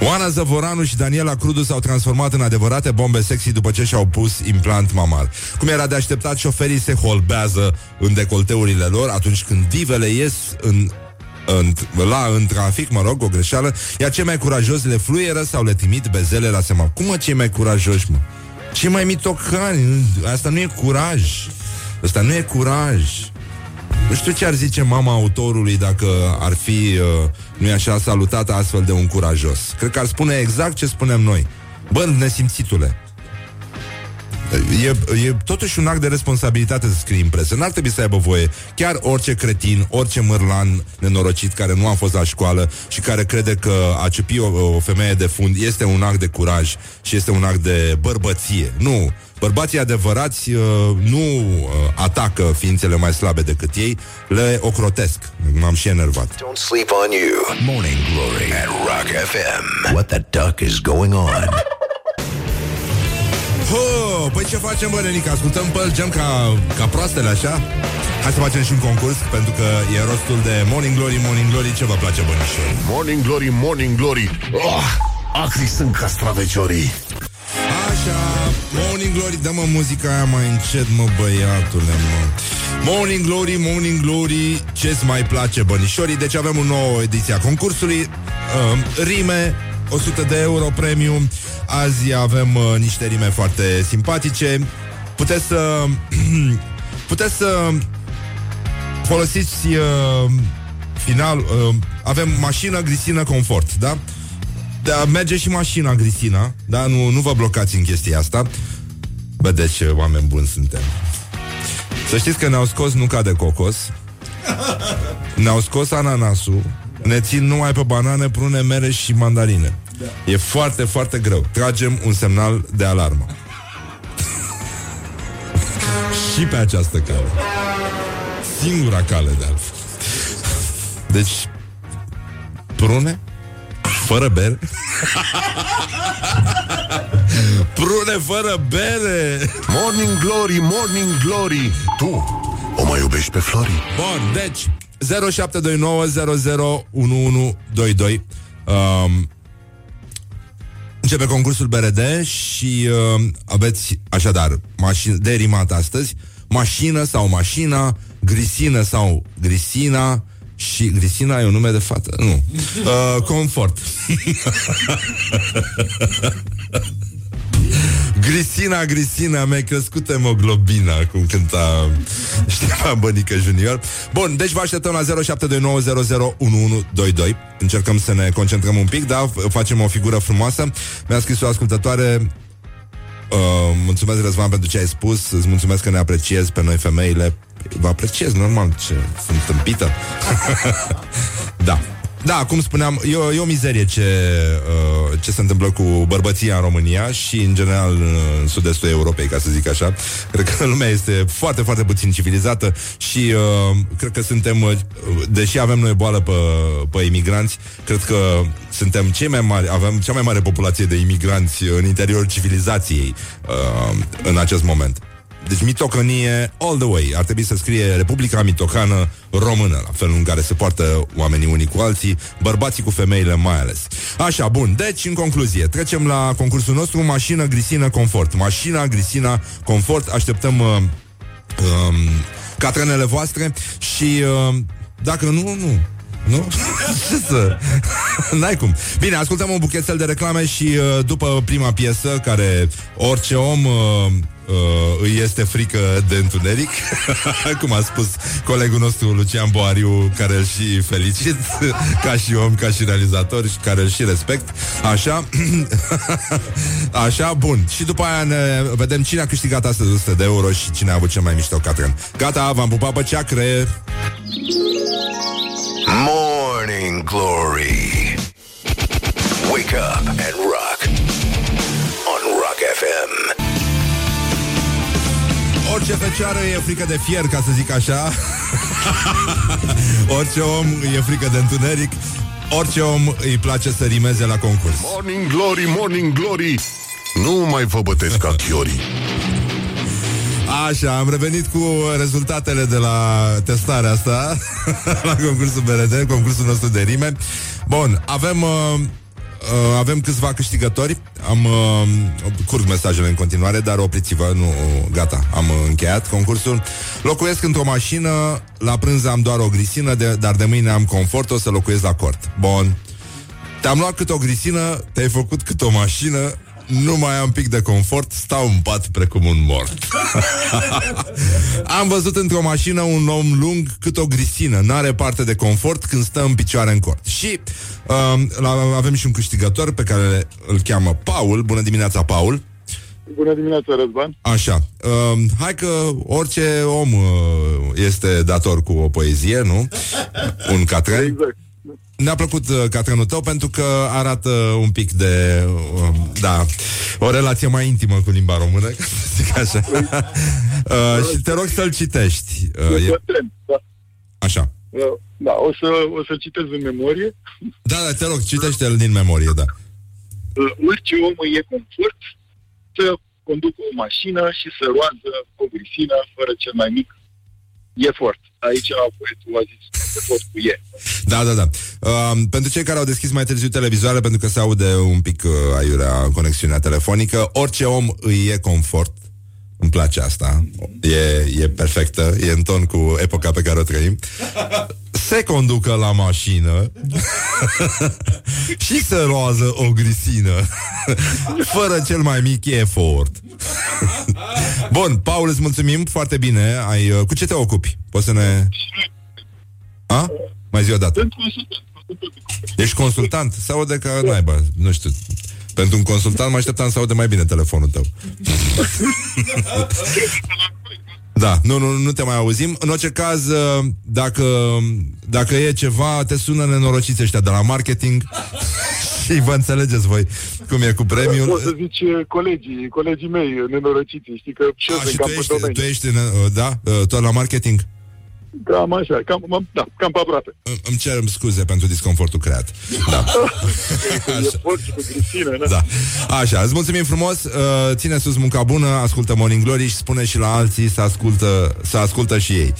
Oana Zăvoranu și Daniela Crudu s-au transformat în adevărate bombe sexy după ce și-au pus implant mamar. Cum era de așteptat, șoferii se holbează în decolteurile lor atunci când divele ies în în, la, în trafic, mă rog, o greșeală, iar cei mai curajoși le fluieră sau le trimit bezele la semafor. Cum mă, cei mai curajoși, mă? Cei mai mitocani, asta nu e curaj. Asta nu e curaj. Nu știu ce ar zice mama autorului dacă ar fi, uh, nu e așa, salutată astfel de un curajos. Cred că ar spune exact ce spunem noi. Bă, nesimțitule, E, e totuși un act de responsabilitate să scrii în presă. N-ar trebui să aibă voie chiar orice cretin, orice mărlan nenorocit care nu a fost la școală și care crede că a ciupi o, o femeie de fund este un act de curaj și este un act de bărbăție. Nu. Bărbații adevărați uh, nu uh, atacă ființele mai slabe decât ei, le ocrotesc. M-am și enervat. Don't sleep on you. Morning Glory at Rock FM. What the duck is going on? Ho, păi ce facem, bă, Renica? Ascultăm Pearl Jam ca, ca proastele, așa? Hai să facem și un concurs, pentru că e rostul de Morning Glory, Morning Glory, ce vă place, bănișori? Morning Glory, Morning Glory oh, Acri sunt castraveciorii Așa, Morning Glory, dă-mă muzica aia mai încet, mă, băiatule, mă. Morning Glory, Morning Glory, ce-ți mai place, bănișorii? Deci avem o nouă ediție a concursului, uh, rime, 100 de euro premium. Azi avem uh, niște rime foarte simpatice. Puteți să puteți să folosiți uh, final uh, avem mașină, grisină, confort, da? Da, merge și mașina grisina, da? Nu, nu vă blocați în chestia asta. Vedeți ce oameni buni suntem. Să știți că ne-au scos nuca de cocos, ne-au scos ananasul, Ne țin numai pe banane, prune, mere și mandarine. E foarte, foarte greu. Tragem un semnal de alarmă. și pe această cale. Singura cale de altfel. Deci, prune, fără bere. prune fără bere. Morning Glory, Morning Glory Tu o mai iubești pe Flori? Bun, deci 0729001122 um, Începe concursul BRD și uh, aveți așadar mașină de rimat astăzi Mașină sau mașina, grisină sau grisina și Grisina e un nume de fată? Nu. Uh, confort. Grisina, Grisina, mi-ai crescut hemoglobina Cum cânta Ștefan Bănică Junior. Bun, deci vă așteptăm la 0729001122 Încercăm să ne concentrăm un pic Da, facem o figură frumoasă. Mi-a scris o ascultătoare Uh, mulțumesc, Răzvan, pentru ce ai spus. Îți mulțumesc că ne apreciezi pe noi femeile. Vă apreciez, normal, ce sunt tâmpită Da da, cum spuneam, e o, e o mizerie ce, uh, ce se întâmplă cu bărbăția în România și, în general, în sud-estul Europei, ca să zic așa. Cred că lumea este foarte, foarte puțin civilizată și uh, cred că suntem, uh, deși avem noi boală pe, pe imigranți, cred că suntem cei mai mari, avem cea mai mare populație de imigranți în interiorul civilizației uh, în acest moment. Deci mitocănie all the way. Ar trebui să scrie Republica Mitocană Română, la felul în care se poartă oamenii unii cu alții, bărbații cu femeile mai ales. Așa, bun. Deci, în concluzie, trecem la concursul nostru Mașină, Grisină, Confort. Mașina, Grisina, Confort. Așteptăm uh, um, catrenele voastre și uh, dacă nu, nu. Nu? Ce să... N-ai cum. Bine, ascultăm un buchetel de reclame și uh, după prima piesă, care orice om uh, uh, îi este frică de întuneric, cum a spus colegul nostru Lucian Boariu, care îl și felicit, ca și om, ca și realizator și care îl și respect. Așa, așa, bun. Și după aia ne vedem cine a câștigat astăzi 100 de euro și cine a avut cel mai mișto Catrin. Gata, v-am pupat pe ceacre. Morning Glory. Wake up and rock on Rock FM. Orice fecioară e frică de fier, ca să zic așa. Orice om e frică de întuneric. Orice om îi place să rimeze la concurs. Morning Glory, Morning Glory Nu mai vă bătesc ca chiorii Așa, am revenit cu rezultatele de la testarea asta La concursul BRD, concursul nostru de rime Bun, avem uh, uh, Avem câțiva câștigători. Am uh, curg mesajele în continuare Dar opriți-vă, nu, gata Am încheiat concursul. Locuiesc într-o mașină La prânz am doar o grisină de, Dar de mâine am confort, o să locuiesc la cort. Bun. Te-am luat cât o grisină Te-ai făcut cât o mașină nu mai am pic de confort, stau în pat precum un mort. am văzut într-o mașină un om lung cât o grisină, n-are parte de confort când stă în picioare în cort. Și uh, la, avem și un câștigător pe care îl cheamă Paul. Bună dimineața, Paul! Bună dimineața, Răzvan. Așa, uh, hai că orice om uh, este dator cu o poezie, nu? Un catren. Exact. Ne-a plăcut uh, catrenul tău pentru că arată un pic de, uh, da, o relație mai intimă cu limba română, ca să zic așa. uh, și te rog să-l citești. Uh, e... Da. Așa. Uh, Da, o să, o să citez în memorie. Da, da, te rog, citește-l din memorie, da. Uh, Orice om îi e confort să conducă o mașină și să roadă o grisină fără cel mai mic efort. Aici poetul a zis efort cu e. Da, da, da. Uh, pentru cei care au deschis mai târziu televizoare, pentru că se aude un pic uh, aiurea conexiunea telefonică, orice om îi e confort. Îmi place asta. E, e perfectă, e în ton cu epoca pe care o trăim. Se conducă la mașină și se roază o grisină fără cel mai mic efort. Bun, Paul, îți mulțumim foarte bine. Ai, uh, cu ce te ocupi? Poți să ne... A? Mai zi o dată. Ești consultant? Se aude că naiba, nu știu. Pentru un consultant mă așteptam să aude mai bine telefonul tău. Da, nu, nu, nu te mai auzim. În orice caz, uh, dacă, dacă e ceva, te sună nenorociți ăștia de la marketing și vă înțelegeți voi cum e cu premiul. Poți să zici uh, colegii, colegii mei nenorociți, știi că și eu A, sunt și cam tu pe ești, domeniu. tu ești în, uh, da, uh, tot la marketing? Cam așa, cam, m- da, cam pe aproape. Îmi- Îmi cer scuze pentru disconfortul creat. Da. E fort și cu grisină, da? Da. Așa, îți mulțumim frumos, uh, ține sus munca bună, ascultă Morning Glory și spune și la alții să ascultă, să ascultă și ei.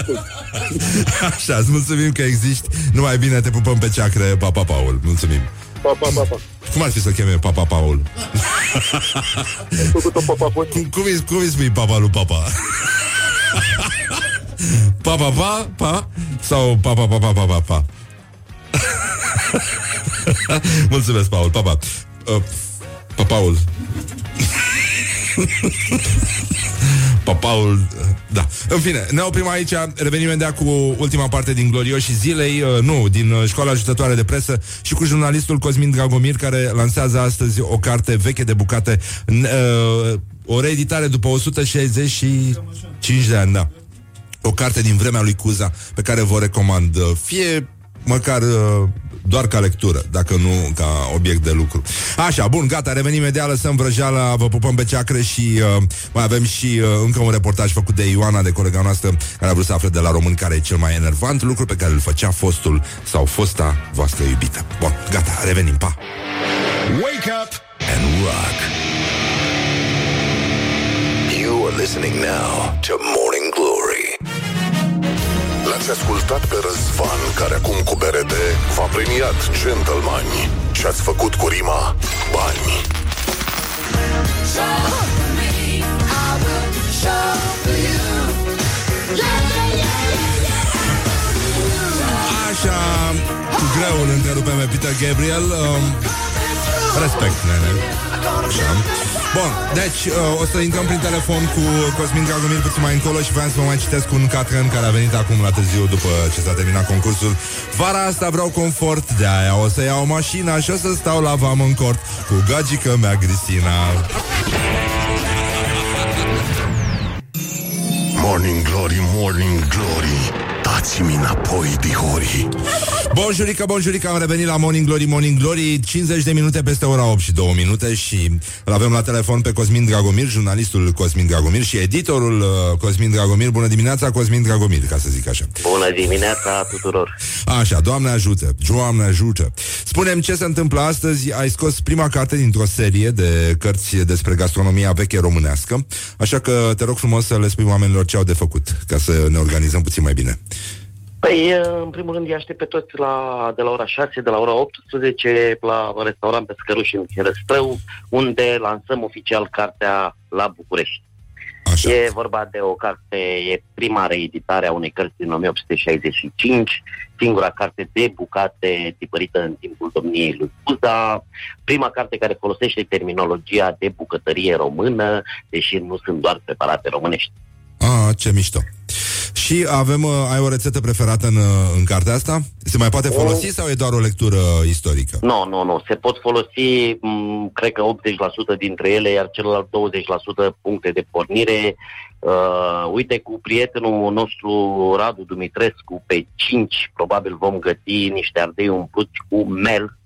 Așa, îți mulțumim că existi. Numai bine, te pupăm pe ceacre, Papa Paul. Mulțumim. Pa, pa, pa, pa. Cum ar fi să cheme Papa Paul? Ai făcut-o papa fost. Cum, cum, îi, cum îi spui Papa lui Papa? Pa, pa, pa, pa? Sau pa, pa, pa, pa, pa, pa, pa? Mulțumesc, Paul, pa, pa. Uh, pa, Paul. Papaul, da. În fine, ne oprim aici, revenim imediat cu ultima parte din Glorioși zilei, uh, nu, din uh, Școala Ajutătoare de Presă și cu jurnalistul Cosmin Dragomir, care lansează astăzi o carte veche de bucate, n- uh, o reeditare după 165 de ani, da. O carte din vremea lui Cuza, pe care vă recomand, uh, fie măcar uh, doar ca lectură, dacă nu ca obiect de lucru. Așa, bun, gata, revenim imediat, lăsăm vrăjeala, vă pupăm pe ceacre și uh, mai avem și uh, încă un reportaj făcut de Ioana, de colega noastră, care a vrut să afle de la român care e cel mai enervant lucru pe care îl făcea fostul sau fosta voastră iubită. Bun, gata, revenim, pa! Wake up and rock. You are listening now to Morning Glory. L-ați ascultat pe Răzvan, care acum cu berete v-a premiat gentlemani și ați făcut cu rima bani. Așa, cu greu îl întrerupem pe Peter Gabriel. Um, respect, nene. Așa. Bun, deci uh, o să intrăm prin telefon cu Cosmin Dragomir puțin mai încolo și vreau să vă mai citesc un catren care a venit acum la târziu după ce s-a terminat concursul. Vara asta vreau confort, de aia o să iau mașina și o să stau la vam în cort cu gagică mea Grisina. Morning Glory, Morning Glory, dați-mi înapoi, dihori. Bonjurică, bonjurică, am revenit la Morning Glory, Morning Glory 50 de minute peste ora 8 și 2 minute Și îl avem la telefon pe Cosmin Dragomir Jurnalistul Cosmin Dragomir și editorul uh, Cosmin Dragomir. Bună dimineața, Cosmin Dragomir, ca să zic așa. Bună dimineața tuturor! Așa, Doamne ajută, Doamne ajută. Spunem ce se întâmplă astăzi. Ai scos prima carte dintr-o serie de cărți despre gastronomia veche românească Așa că te rog frumos să le spui oamenilor ce au de făcut Ca să ne organizăm puțin mai bine Păi, în primul rând, îi aștept pe toți la, de la ora 6, de la ora 18, la restaurant Pescăruș în Herăstrău, unde lansăm oficial cartea la București. Așa. E vorba de o carte, e prima reeditare a unei cărți din 1865, singura carte de bucate tipărită în timpul domniei lui Cuza, prima carte care folosește terminologia de bucătărie română, deși nu sunt doar preparate românești. Ah, ce mișto și avem, uh, ai o rețetă preferată în, uh, în cartea asta? Se mai poate folosi sau e doar o lectură istorică? Nu, nu, nu. Se pot folosi, m- cred că 80% dintre ele, iar celălalt 20% puncte de pornire. Uh, uite, cu prietenul nostru Radu Dumitrescu, pe 5, probabil vom găti niște ardei umpluți cu mel,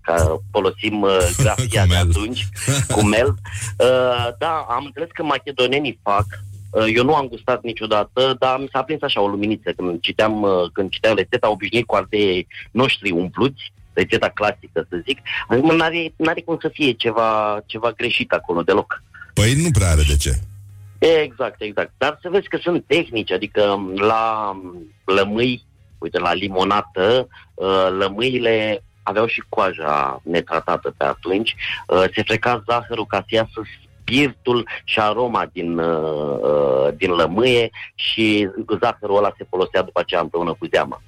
că folosim uh, grafia de atunci, cu mel. Uh, da, am înțeles că macedonenii fac, Uh, Eu nu am gustat niciodată, dar mi s-a prins așa o luminiță când citeam, uh, când citeam rețeta obișnuit cu ardei noștri umpluți, rețeta clasică, să zic. Adică n-are, n-are cum să fie ceva, ceva greșit acolo deloc. Păi nu prea are de ce. Exact, exact. Dar să vezi că sunt tehnici, adică la lămâi, uite, la limonată, uh, lămâile aveau și coaja netratată pe atunci, uh, se freca zahărul ca să iasă spiritul și aroma din, uh, uh, din lămâie și zahărul ăla se folosea după aceea împreună cu zeama.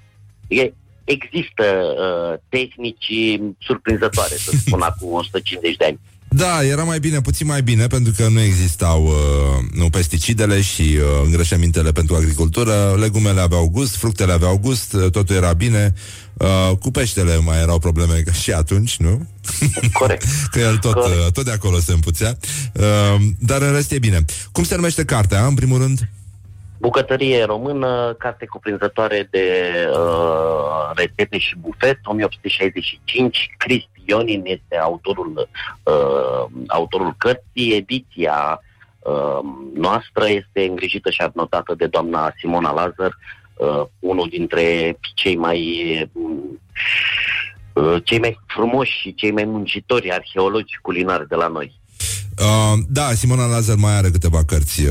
E, există uh, tehnici surprinzătoare, să spun, acum 150 de ani. Da, era mai bine, puțin mai bine, pentru că nu existau uh, nu, pesticidele și uh, îngrășămintele pentru agricultură, legumele aveau gust, fructele aveau gust, uh, totul era bine. Uh, cu peștele mai erau probleme ca și atunci, nu? Corect. că el tot, Corect. uh, tot de acolo se împuțea. Uh, dar în rest e bine. Cum se numește cartea, în primul rând? Bucătărie română, carte cuprinzătoare de uh, rețete și bufet, 1865. Cristi Ionin este autorul, uh, autorul cărții. Ediția uh, noastră este îngrijită și anotată de doamna Simona Lazar, uh, unul dintre cei mai uh, cei mai frumoși și cei mai muncitori arheologi culinari de la noi. Uh, da, Simona Lazar mai are câteva cărți uh,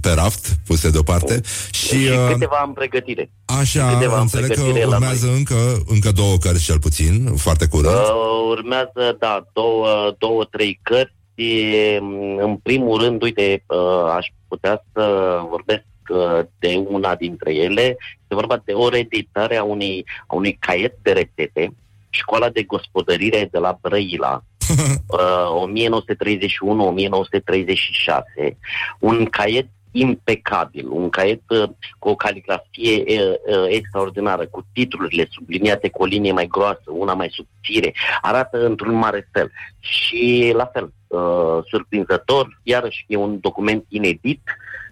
pe raft, puse deoparte. Și, Și uh, câteva în pregătire. Așa, câteva în înțeleg că pregătire la urmează încă, încă două cărți cel puțin, foarte curând. Uh, urmează, da, două, două, trei cărți. E, În primul rând, uite, uh, aș putea să vorbesc uh, de una dintre ele. Este vorba de o reeditare a unui, a unui caiet de rețete, Școala de Gospodărire de la Brăila, uh, 1931-1936, un caiet impecabil, un caiet uh, cu o caligrafie uh, uh, extraordinară, cu titlurile subliniate cu o linie mai groasă, una mai subțire, arată într-un mare fel. Și la fel, uh, surprinzător, iarăși e un document inedit,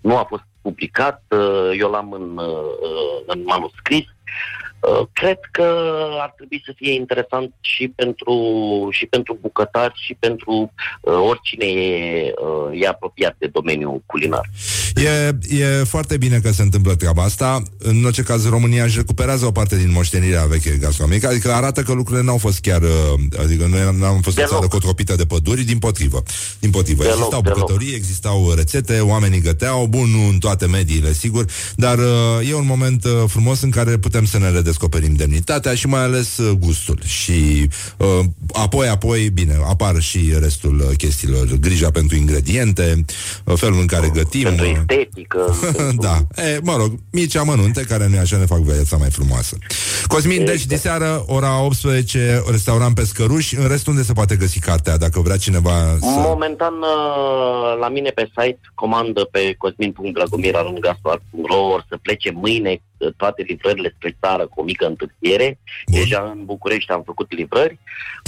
nu a fost publicat, uh, eu l-am în, uh, în manuscris. Uh, Cred că ar trebui să fie interesant și pentru, și pentru bucătari și pentru uh, oricine e, uh, e apropiat de domeniul culinar. E, e foarte bine că se întâmplă treaba asta. În orice caz, România își recuperează o parte din moștenirea veche gastronomică, adică arată că lucrurile n-au fost chiar... uh, Adică noi n-am fost o Deloc. țară cotropită de păduri, din potrivă. Din potrivă. Deloc, existau deloc. bucătării, existau rețete, oamenii găteau, bun, nu în toate mediile, sigur, dar uh, e un moment uh, frumos în care putem să ne redescoperim demnitatea și mai ales uh, gustul. Și uh, apoi, apoi, bine, apar și restul uh, chestiilor, grija pentru ingrediente, uh, felul în care gătim. Pentru uh, estetică. da, e, mă rog, mici amănunte care nu așa ne fac viața mai frumoasă. Cosmin, deci de seară, ora 18, restaurant Pescăruș, în rest unde se poate găsi cartea, dacă vrea cineva să... Momentan uh, la mine pe site comandă pe cosmin.dragomir.ro or să plece mâine uh, toate livrările spre țară cu o mică întârziere. Deja în București am făcut livrări.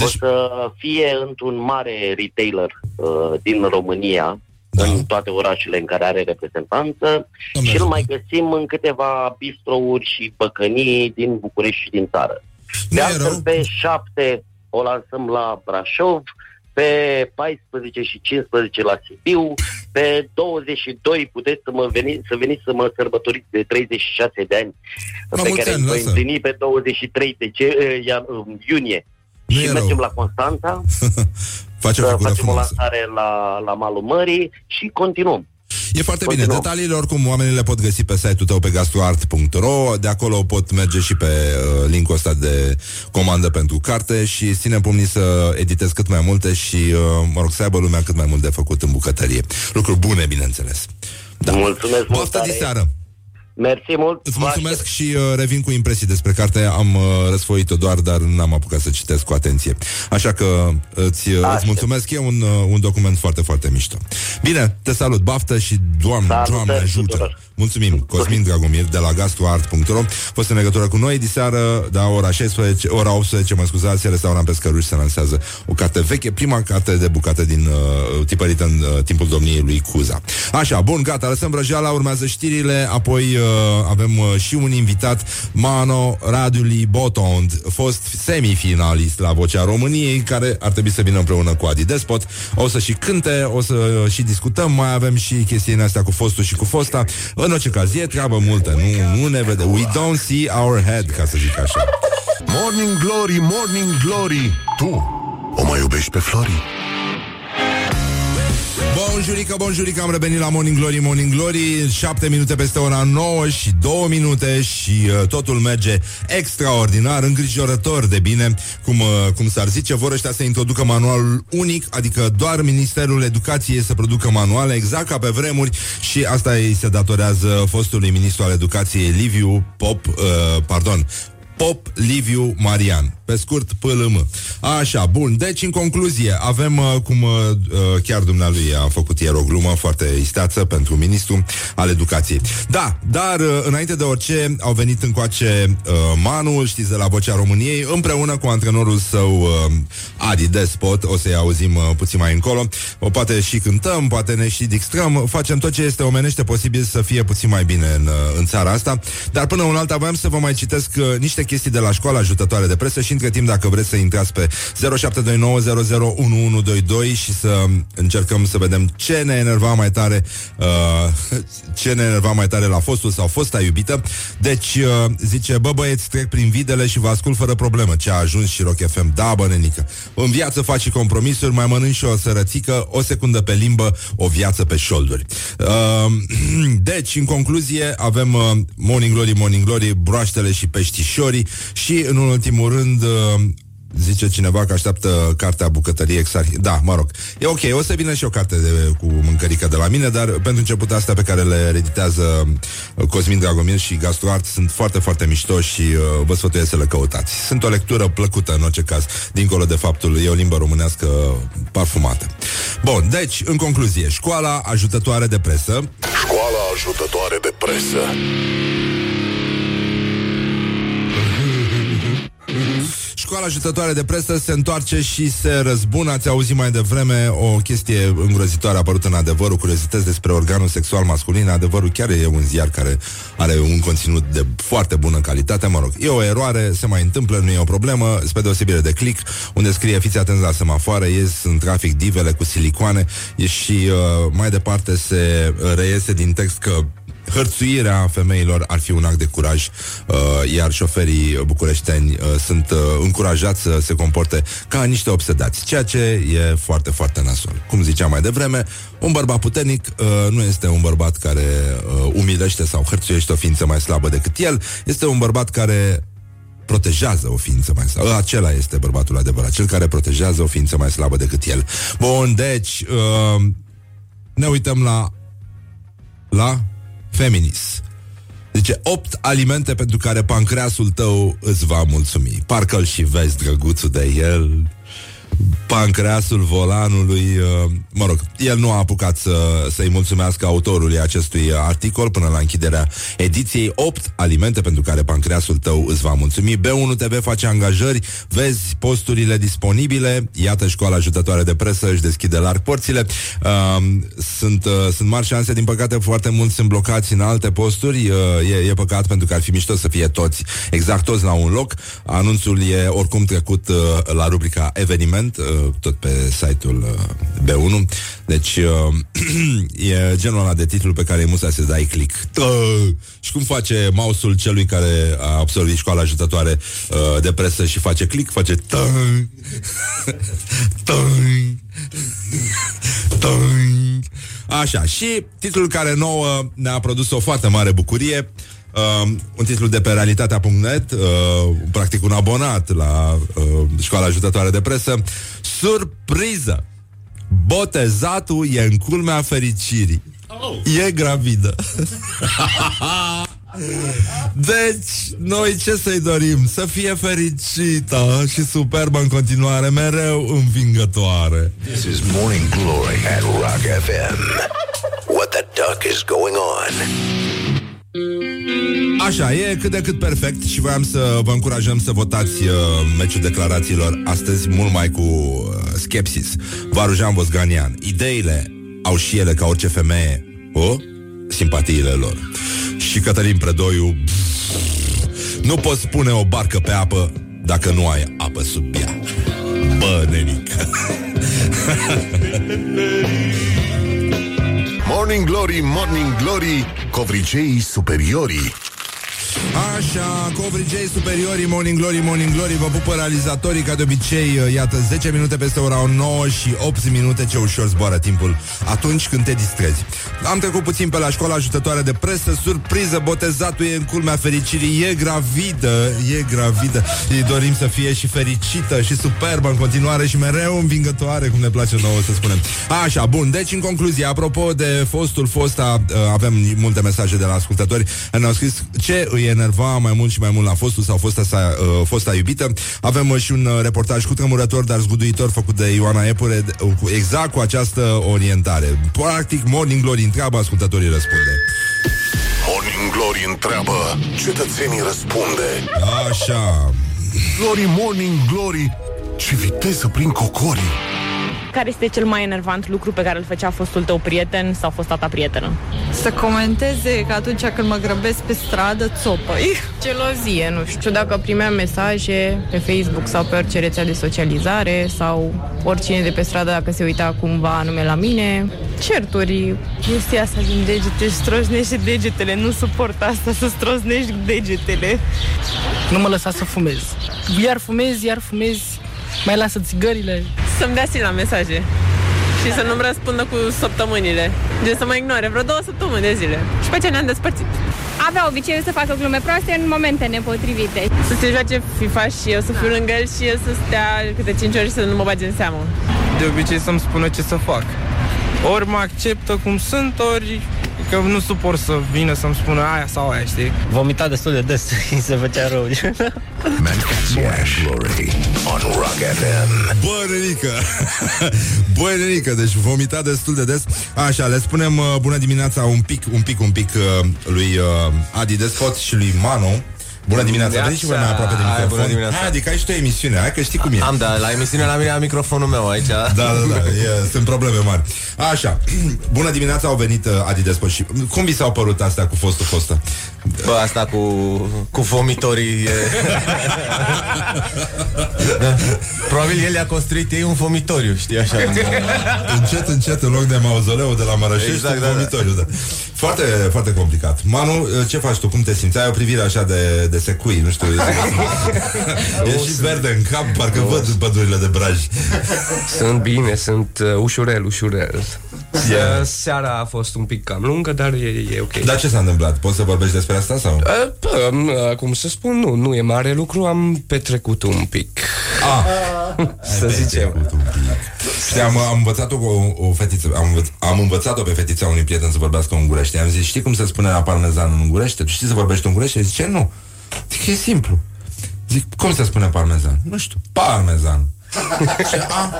O să fie într-un mare retailer uh, din România, da. în toate orașele în care are reprezentanță și îl mai găsim în câteva bistrouri și băcănii din București și din țară. De altfel, pe 7 o lansăm la Brașov, pe 14 și 15 la Sibiu, pe 22 puteți să, mă veni, să veniți să mă sărbătoriți de 36 de ani, La pe mulți care ani, îi voi lasă. împlini pe 23 de ce, eh, ia- iunie. Nu și e mergem rău. la Constanța, Face o să figură facem o frumoasă. lansare la, la malul mării și continuăm. E foarte bine. Continuăm. Detaliile, oricum, oamenii le pot găsi pe site-ul tău pe gastroart.ro. De acolo pot merge și pe uh, linkul ăsta de comandă pentru carte și ține pumnii să editez cât mai multe și, uh, mă rog, să aibă lumea cât mai mult de făcut în bucătărie. Lucruri bune, bineînțeles. Da. Mulțumesc mult Poftă de tare. seară! Mersi mult. Îți Vă mulțumesc și uh, revin cu impresii despre carte. Am uh, răsfoit-o doar, dar n-am apucat să citesc cu atenție. Așa că îți, uh, îți mulțumesc. E un, uh, un document foarte, foarte mișto. Bine, te salut, baftă și doamne, Salutări doamne ajută. tuturor. Mulțumim, Cosmin Dragomir de la gastroart.ro Fost în legătură cu noi diseară, da, ora 16, ora 18, mă scuzați, restaurant Pescăruș se lansează o carte veche, prima carte de bucată din uh, tipărită în uh, timpul domniei lui Cuza. Așa, bun, gata, lăsăm vrăjeala, urmează știrile, apoi uh, avem uh, și un invitat, Mano Raduli Botond, fost semifinalist la Vocea României, care ar trebui să vină împreună cu Adi Despot. O să și cânte, o să și discutăm, mai avem și chestiile astea cu fostul și cu fosta. În orice caz, e treabă multă, nu, nu ne vede. We don't see our head, ca să zic așa. Morning Glory, Morning Glory Tu o mai iubești pe Flori? Bonjurică, bonjurică, am revenit la Morning Glory, Morning Glory 7 minute peste ora 9 și 2 minute Și uh, totul merge extraordinar Îngrijorător de bine Cum, uh, cum s-ar zice, vor ăștia să introducă manualul unic Adică doar Ministerul Educației să producă manuale Exact ca pe vremuri Și asta îi se datorează fostului ministru al educației Liviu Pop, uh, pardon Pop Liviu Marian. Pe scurt, PLM. Așa, bun. Deci, în concluzie, avem, uh, cum uh, uh, chiar dumnealui a făcut ieri o glumă foarte isteață pentru ministru al educației. Da, dar uh, înainte de orice, au venit încoace uh, Manu, știți, de la Vocea României, împreună cu antrenorul său uh, Adi Despot, o să-i auzim uh, puțin mai încolo. O poate și cântăm, poate ne și distrăm, facem tot ce este omenește posibil să fie puțin mai bine în, uh, în țara asta. Dar până un alta voiam să vă mai citesc uh, niște chestii de la școala ajutătoare de presă și între timp dacă vreți să intrați pe 0729001122 și să încercăm să vedem ce ne enerva mai tare uh, ce ne enerva mai tare la fostul sau fosta iubită. Deci uh, zice, bă băieți, trec prin videle și vă ascult fără problemă. Ce a ajuns și Rock FM. Da, bă, nenică. În viață faci și compromisuri, mai mănânci și o sărățică, o secundă pe limbă, o viață pe șolduri. Uh, deci, în concluzie, avem uh, Morning Glory, Morning Glory, broaștele și peștișorii și, în ultimul rând, uh, Zice cineva că așteaptă cartea bucătărie exarhi. Da, mă rog. E ok, o să vină și o carte de, cu mâncărică de la mine, dar pentru început astea pe care le reditează uh, Cosmin Dragomir și Gastroart sunt foarte, foarte mișto și uh, vă sfătuiesc să le căutați. Sunt o lectură plăcută în orice caz, dincolo de faptul e o limbă românească parfumată. Bun, deci, în concluzie, școala ajutătoare de presă. Școala ajutătoare de presă. Școala ajutătoare de presă se întoarce și se răzbună. Ați auzit mai devreme o chestie îngrozitoare apărută în adevărul, curiozități despre organul sexual masculin. Adevărul chiar e un ziar care are un conținut de foarte bună calitate. Mă rog, e o eroare, se mai întâmplă, nu e o problemă, spre deosebire de click, unde scrie fiți atenți la semafoare, ies în trafic divele cu silicoane e și uh, mai departe se reiese din text că hărțuirea femeilor ar fi un act de curaj, uh, iar șoferii bucureșteni uh, sunt uh, încurajați să se comporte ca niște obsedați, ceea ce e foarte, foarte nasol. Cum ziceam mai devreme, un bărbat puternic uh, nu este un bărbat care uh, umilește sau hărțuiește o ființă mai slabă decât el, este un bărbat care protejează o ființă mai slabă. Acela este bărbatul adevărat, cel care protejează o ființă mai slabă decât el. Bun, deci uh, ne uităm la la Feminis. Zice, opt alimente pentru care pancreasul tău îți va mulțumi. Parcă-l și vezi, drăguțul de el, pancreasul volanului, uh, mă rog, el nu a apucat să, să-i mulțumească autorului acestui articol până la închiderea ediției 8 alimente pentru care pancreasul tău îți va mulțumi. B1 TV face angajări, vezi posturile disponibile, iată școala ajutătoare de presă își deschide larg porțile. Uh, sunt, uh, sunt mari șanse, din păcate foarte mulți sunt blocați în alte posturi, uh, e, e păcat pentru că ar fi mișto să fie toți, exact toți la un loc. Anunțul e oricum trecut uh, la rubrica eveniment, uh, tot pe site-ul uh, B1. Deci uh, e genul ăla de titlu pe care e musa să dai click. Uh, și cum face mouse-ul celui care a absolvit școala ajutătoare uh, de presă și face click, face tă- tă- tă- Așa, și titlul care nouă ne-a produs o foarte mare bucurie Uh, un titlu de pe realitatea.net uh, Practic un abonat La uh, școala ajutătoare de presă Surpriză Botezatul e în culmea fericirii oh. E gravidă Deci, noi ce să-i dorim? Să fie fericită și superbă în continuare, mereu învingătoare. This is Morning Glory at Rock FM. What the duck is going on? Așa, e cât de cât perfect și voiam să vă încurajăm să votați uh, meciul declarațiilor astăzi mult mai cu uh, skepsis. Varujan Vosganian. Ideile au și ele ca orice femeie. O? Simpatiile lor. Și Cătălin Predoiu Nu poți pune o barcă pe apă Dacă nu ai apă sub ea Bă, nenică Morning Glory, Morning Glory, covriceii superiorii. Așa, covrigei superiorii Morning Glory, Morning Glory Vă pupă realizatorii ca de obicei Iată, 10 minute peste ora 9 și 8 minute Ce ușor zboară timpul atunci când te distrezi. Am trecut puțin pe la școala ajutătoare de presă Surpriză, botezatul e în culmea fericirii E gravidă, e gravidă. Îi dorim să fie și fericită Și superbă în continuare și mereu învingătoare Cum ne place nouă să spunem. Așa, bun, deci în concluzie Apropo de fostul fosta Avem multe mesaje de la ascultători. Ne-au scris ce îi îi enerva mai mult și mai mult la fostul sau fosta, sa, uh, fosta iubită. Avem uh, și un uh, reportaj cu tremurător, dar zguduitor făcut de Ioana Epure, uh, cu- exact cu această orientare. Practic, Morning Glory întreabă, ascultătorii răspunde. Morning Glory întreabă, cetățenii răspunde. Așa. Glory, Morning Glory, ce viteză prin cocorii. Care este cel mai enervant lucru pe care îl făcea fostul tău prieten sau fosta ta prietenă? Să comenteze că atunci când mă grăbesc pe stradă, țopăi. Gelozie, nu știu dacă primeam mesaje pe Facebook sau pe orice rețea de socializare sau oricine de pe stradă dacă se uita cumva anume la mine. Certuri, chestia asta din degete, stroznește degetele, nu suport asta să stroznești degetele. Nu mă lăsa să fumez. Iar fumez, iar fumez, mai lasă țigările. Să-mi dea la mesaje și să nu-mi răspundă cu săptămânile. Gen să mă ignore vreo două săptămâni de zile. Și pe aceea ne-am despărțit. Avea obiceiul să facă glume proaste în momente nepotrivite. Să se joace FIFA și eu să fiu lângă el și el să stea câte 5 ori și să nu mă bage în seamă. De obicei să-mi spună ce să fac. Ori mă acceptă cum sunt, ori că nu suport să vină să-mi spună aia sau aia, știi? Vomita destul de des, îi se făcea rău. Mancațiaș Glory on Rock FM. Bă, Nenică! Bă, Nenică, deci vomita destul de des. Așa, le spunem uh, bună dimineața un pic, un pic, un pic uh, lui uh, Adi Despot și lui Manu. Bună dimineața, veniți și voi mai aproape de Hai, microfon. bună dimineața. Hai, adică ai și tu emisiune, hai că știi cum e. Am, da, la emisiune la mine am microfonul meu aici. Da, Da, da, da, e, sunt probleme mari. Așa, bună dimineața, au venit uh, Adi Despot și cum vi s-au părut astea cu fostul fostă? Bă, asta cu, cu vomitorii e... da. Probabil el i-a construit ei un vomitoriu, știi, așa. încet, încet, în loc de mauzoleu de la Mărășești, Exact, exact, da, da. vomitoriu, da. Foarte, foarte complicat. Manu, uh, ce faci tu? Cum te simți? Ai o privire așa de, de secui, nu știu. e și verde în cap, parcă văd pădurile de braj. Sunt bine, sunt uh, ușurel, ușurel. Yeah. Seara a fost un pic cam lungă, dar e, e ok. Dar ce s-a întâmplat? Poți să vorbești despre asta sau? Uh, pă, uh, cum să spun, nu, nu e mare lucru, am petrecut un pic. Ah, să zicem. Știi, am, am învățat-o cu o, o fetiță am, învăț, am învățat-o pe fetița unui prieten să vorbească ungurește Am zis, știi cum se spune la parmezan în ungurește? Tu știi să vorbești ungurește? Zice, nu Zic, e simplu Zic, cum se spune parmezan? Nu știu, parmezan și, a,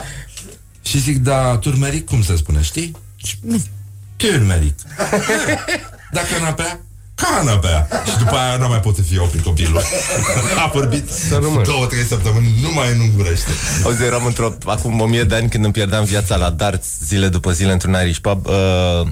și zic, da, turmeric cum se spune, știi? Și, nu, turmeric Da, canapea? Canapea Și după aia nu mai poate fi oprit copilul A vorbit două, trei săptămâni numai în ungurește Auzi, eram într-o, acum o mie de ani când îmi pierdeam viața la darts zile după zile într-un Irish pub. Uh,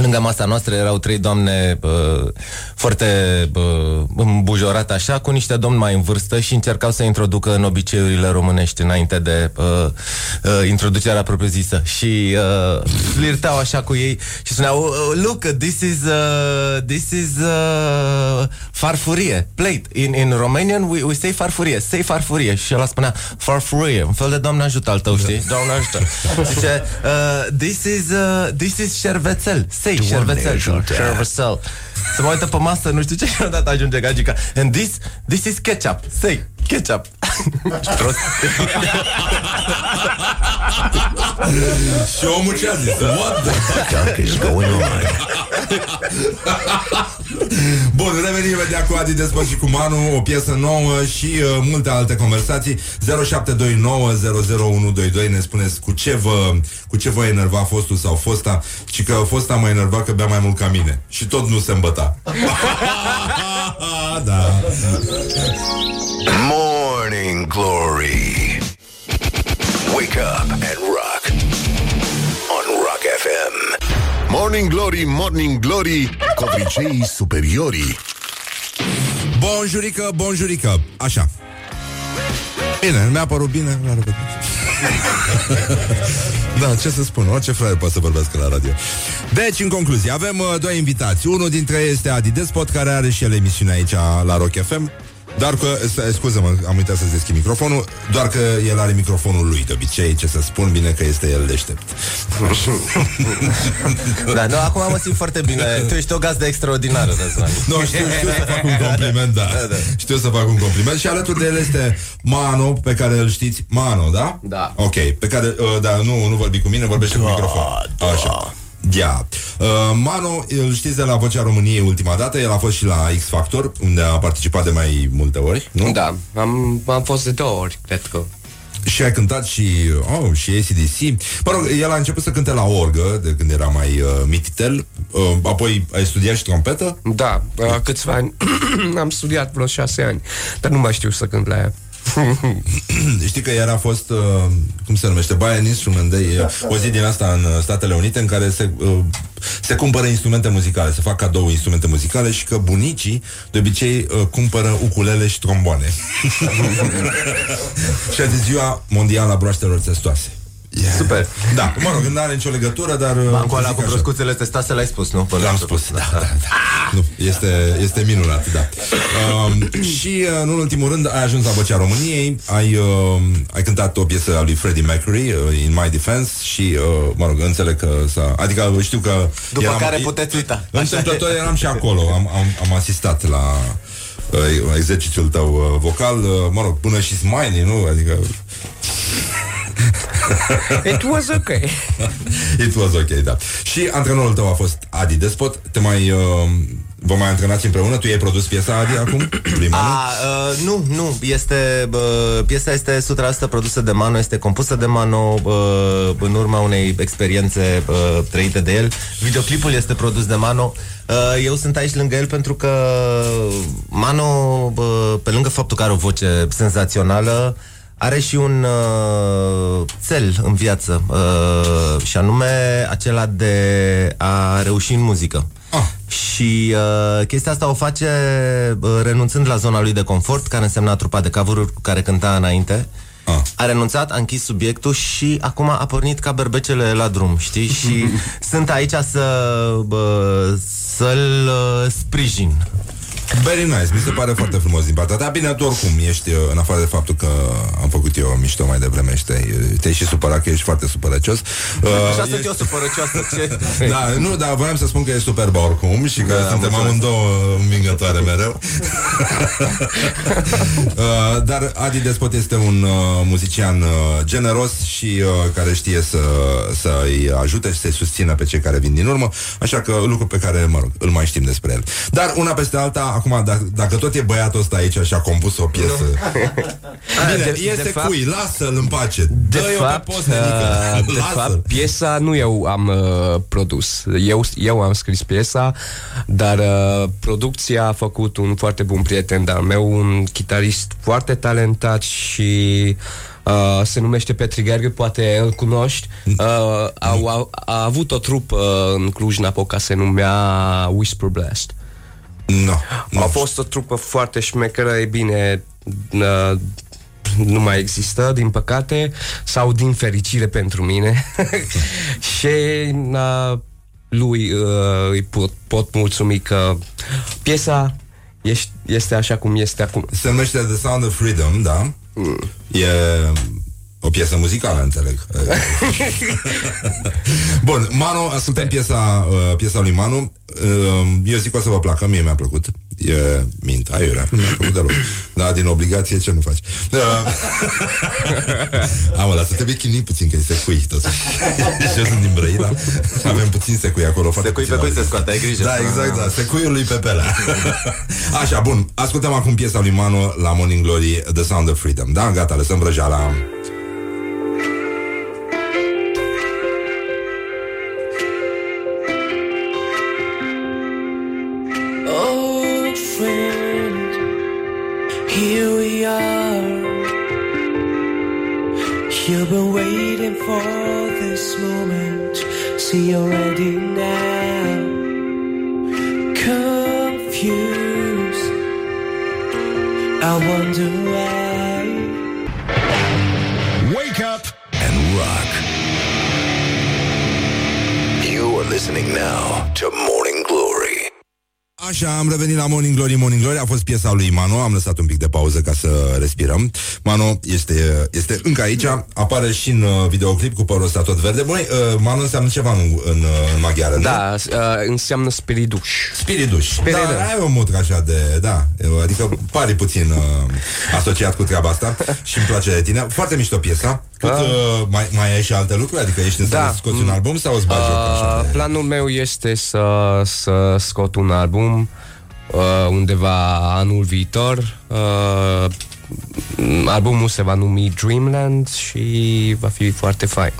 lângă masa noastră erau trei doamne uh, foarte uh, îmbujorate așa, cu niște domni mai în vârstă și încercau să introducă în obiceiurile românești înainte de uh, uh, introducerea propriu-zisă. Și uh, flirtau așa cu ei și spuneau, "Oh, look, this is, uh, this is uh, farfurie, plate. In, in Romanian we, we say farfurie, say farfurie. Și ăla spunea, farfurie, un fel de doamne ajută al tău, știi? Doamne ajută. Zice, uh, this is, uh, this is șervețel, say Doamne șervețel, ajută. șervețel. Se mă uită pe masă, nu știu ce și odată ajunge gagica. And this, this is ketchup, say ketchup. Și prost. Și omul ce a zis? What the fuck is going on? Bun, revenim imediat cu Adi Despot și cu Manu O piesă nouă și uh, multe alte conversații. 0729001122 Ne spuneți cu ce vă Cu ce vă enerva fostul sau fosta Și că fosta mă enerva că bea mai mult ca mine. Și tot nu se îmbăta. Da. Morning Glory. Wake up and rock. On Rock FM. Morning Glory, Morning Glory, covriceii superiorii. Bonjurică, bonjurică. Așa. Bine, mi-a părut bine la revedere. Da, ce să spun, orice fraier poate să vorbească la radio. Deci, în concluzie, avem uh, doi invitați. Unul dintre ei este Adi Despot Care are și el emisiune aici la Rock FM Doar că, s- scuză-mă, am uitat să deschid microfonul Doar că el are microfonul lui De obicei, ce să spun, bine că este el deștept Da, nu, acum mă simt foarte bine. Tu ești o gazdă extraordinară, Răzvan. Nu, știu, știu să fac un compliment, da. Știu să fac un compliment Și alături de el este Mano, pe care îl știți Mano, da? Da. Ok, pe care, uh, da, nu, nu vorbi cu mine, vorbește cu microfon Așa, ia Uh, Mano, îl știți de la Vocea României ultima dată, el a fost și la X Factor, unde a participat de mai multe ori, nu? Da, am, am fost de două ori, cred că. Și ai cântat și, oh, și ACDC. Mă rog, el a început să cânte la orgă, de când era mai uh, mititel. Uh, apoi ai studiat și trompetă? Da, uh, câțiva ani. am studiat vreo șase ani, dar nu mai știu să cânt la ea. Știi că iar a fost, uh, cum se numește, buy an instrument day, uh, o zi din asta în uh, Statele Unite în care se, uh, se cumpără instrumente muzicale, se fac cadou instrumente muzicale și că bunicii de obicei uh, cumpără ukulele și tromboane. și a zis ziua mondială a broaștelor testoase. Yeah. Super. Da, mă rog, nu are nicio legătură, dar... uh, Bancul ăla zic cu așa. broscuțele testase l-ai spus, nu? Până L-am spus, da, da, da. Nu, este, este minunat, da. Um, și, uh, în ultimul rând, ai ajuns la Vocea României, ai, uh, ai cântat o piesă a lui Freddie Mercury, uh, In My Defense, și, uh, mă rog, înțeleg că s-a... Adică știu că... După care puteți uita. Întâmplător eram și acolo, am, am, am asistat la uh, exercițiul tău uh, vocal, uh, mă rog, până și smiley, nu? Adică... It was okay. It was ok, da. Și antrenorul tău a fost Adi Despot. Te mai... Uh, vă mai antrenați împreună? Tu ai produs piesa Adi acum? Lui Manu? A, uh, nu, nu, este, uh, piesa este 100% produsă de Mano, este compusă de Mano uh, în urma unei experiențe uh, trăite de el. Videoclipul este produs de Mano. Uh, eu sunt aici lângă el pentru că Mano, uh, pe lângă faptul că are o voce senzațională, are și un uh, cel în viață uh, și anume acela de a reuși în muzică. Ah. Și uh, chestia asta o face uh, renunțând la zona lui de confort, care însemna trupa de cover cu care cânta înainte. Ah. A renunțat, a închis subiectul și acum a pornit ca berbecele la drum, știi? Și sunt aici să bă, să-l uh, sprijin. Very nice, mi se pare foarte frumos din partea ta. Bine, tu oricum ești, uh, în afară de faptul că am făcut eu mișto mai devreme și te-ai, te-ai și supărat, că ești foarte supărăcios. Uh, Așa sunt eu supărăcioasă, ce? Da, nu, dar voiam să spun că e superba oricum și că Da, suntem mulțumesc. amândouă învingătoare mereu. uh, dar Adi Despot este un uh, muzician uh, generos și uh, care știe să, să-i ajute și să-i susțină pe cei care vin din urmă, așa că lucru pe care, mă rog, îl mai știm despre el. Dar una peste alta, acum, dacă, dacă tot e băiatul ăsta aici și a compus o piesă... Bine, De- este de fapt- cui, lasă-l în pace. De Dă-i-o fapt, pe post, nenică. uh, de Lasă-l. fapt, piesa nu eu am uh, produs. Eu, eu am scris piesa, dar uh, producția a făcut un foarte bun prieten de-al meu, un chitarist foarte talentat și uh, se numește Petri Gheorghe, poate îl cunoști. Uh, a, a, a avut o trupă în Cluj-Napoca, se numea Whisper Blast. No, A fost o trupă foarte șmecheră, e bine, uh, nu mai există, din păcate, sau din fericire pentru mine. și uh, lui uh, îi pot, pot mulțumi că piesa ești, este așa cum este acum. Se numește The Sound of Freedom, da? Mm. E o piesă muzicală, înțeleg. Bun, Manu, ascultăm piesa, uh, piesa lui Manu. Uh, eu zic că o să vă placă, mie mi-a plăcut. E mint, aiurea, nu mi-a plăcut deloc. Da, din obligație, ce nu faci? Uh, Am dar să te chinui puțin, că e secui totuși. și eu sunt din Brăila. Avem puțin secui acolo. foarte Secui pe puțin cui la se scoate, ai grijă. Da, exact, da. Secuiul lui Pepelea. Așa, bun. Ascultăm acum piesa lui Manu la Morning Glory, The Sound of Freedom. Da, gata, lăsăm vrăjeala. Here we are. You've been waiting for this moment. See you're ready now. Confused. I wonder why. Wake up and rock. You are listening now to Morning. Așa, am revenit la Morning Glory, Morning Glory A fost piesa lui Mano, am lăsat un pic de pauză Ca să respirăm Mano este, este încă aici, apare și în uh, videoclip Cu părul ăsta tot verde Băi, uh, Mano înseamnă ceva în, în, uh, în maghiară, nu? Da, uh, înseamnă spiriduș. Spiriduș Spiriduș. Da, ai o mutră așa de, da Adică pare puțin uh, asociat cu treaba asta Și îmi place de tine Foarte mișto piesa Cât, Ah. uh, mai, mai ai și alte lucruri? Adică ești în Da. să scoți un album sau îți bagi joc așa? Uh, planul meu este să, să scot un album uh, undeva anul viitor. Uh, albumul se va numi Dreamland și va fi foarte fain.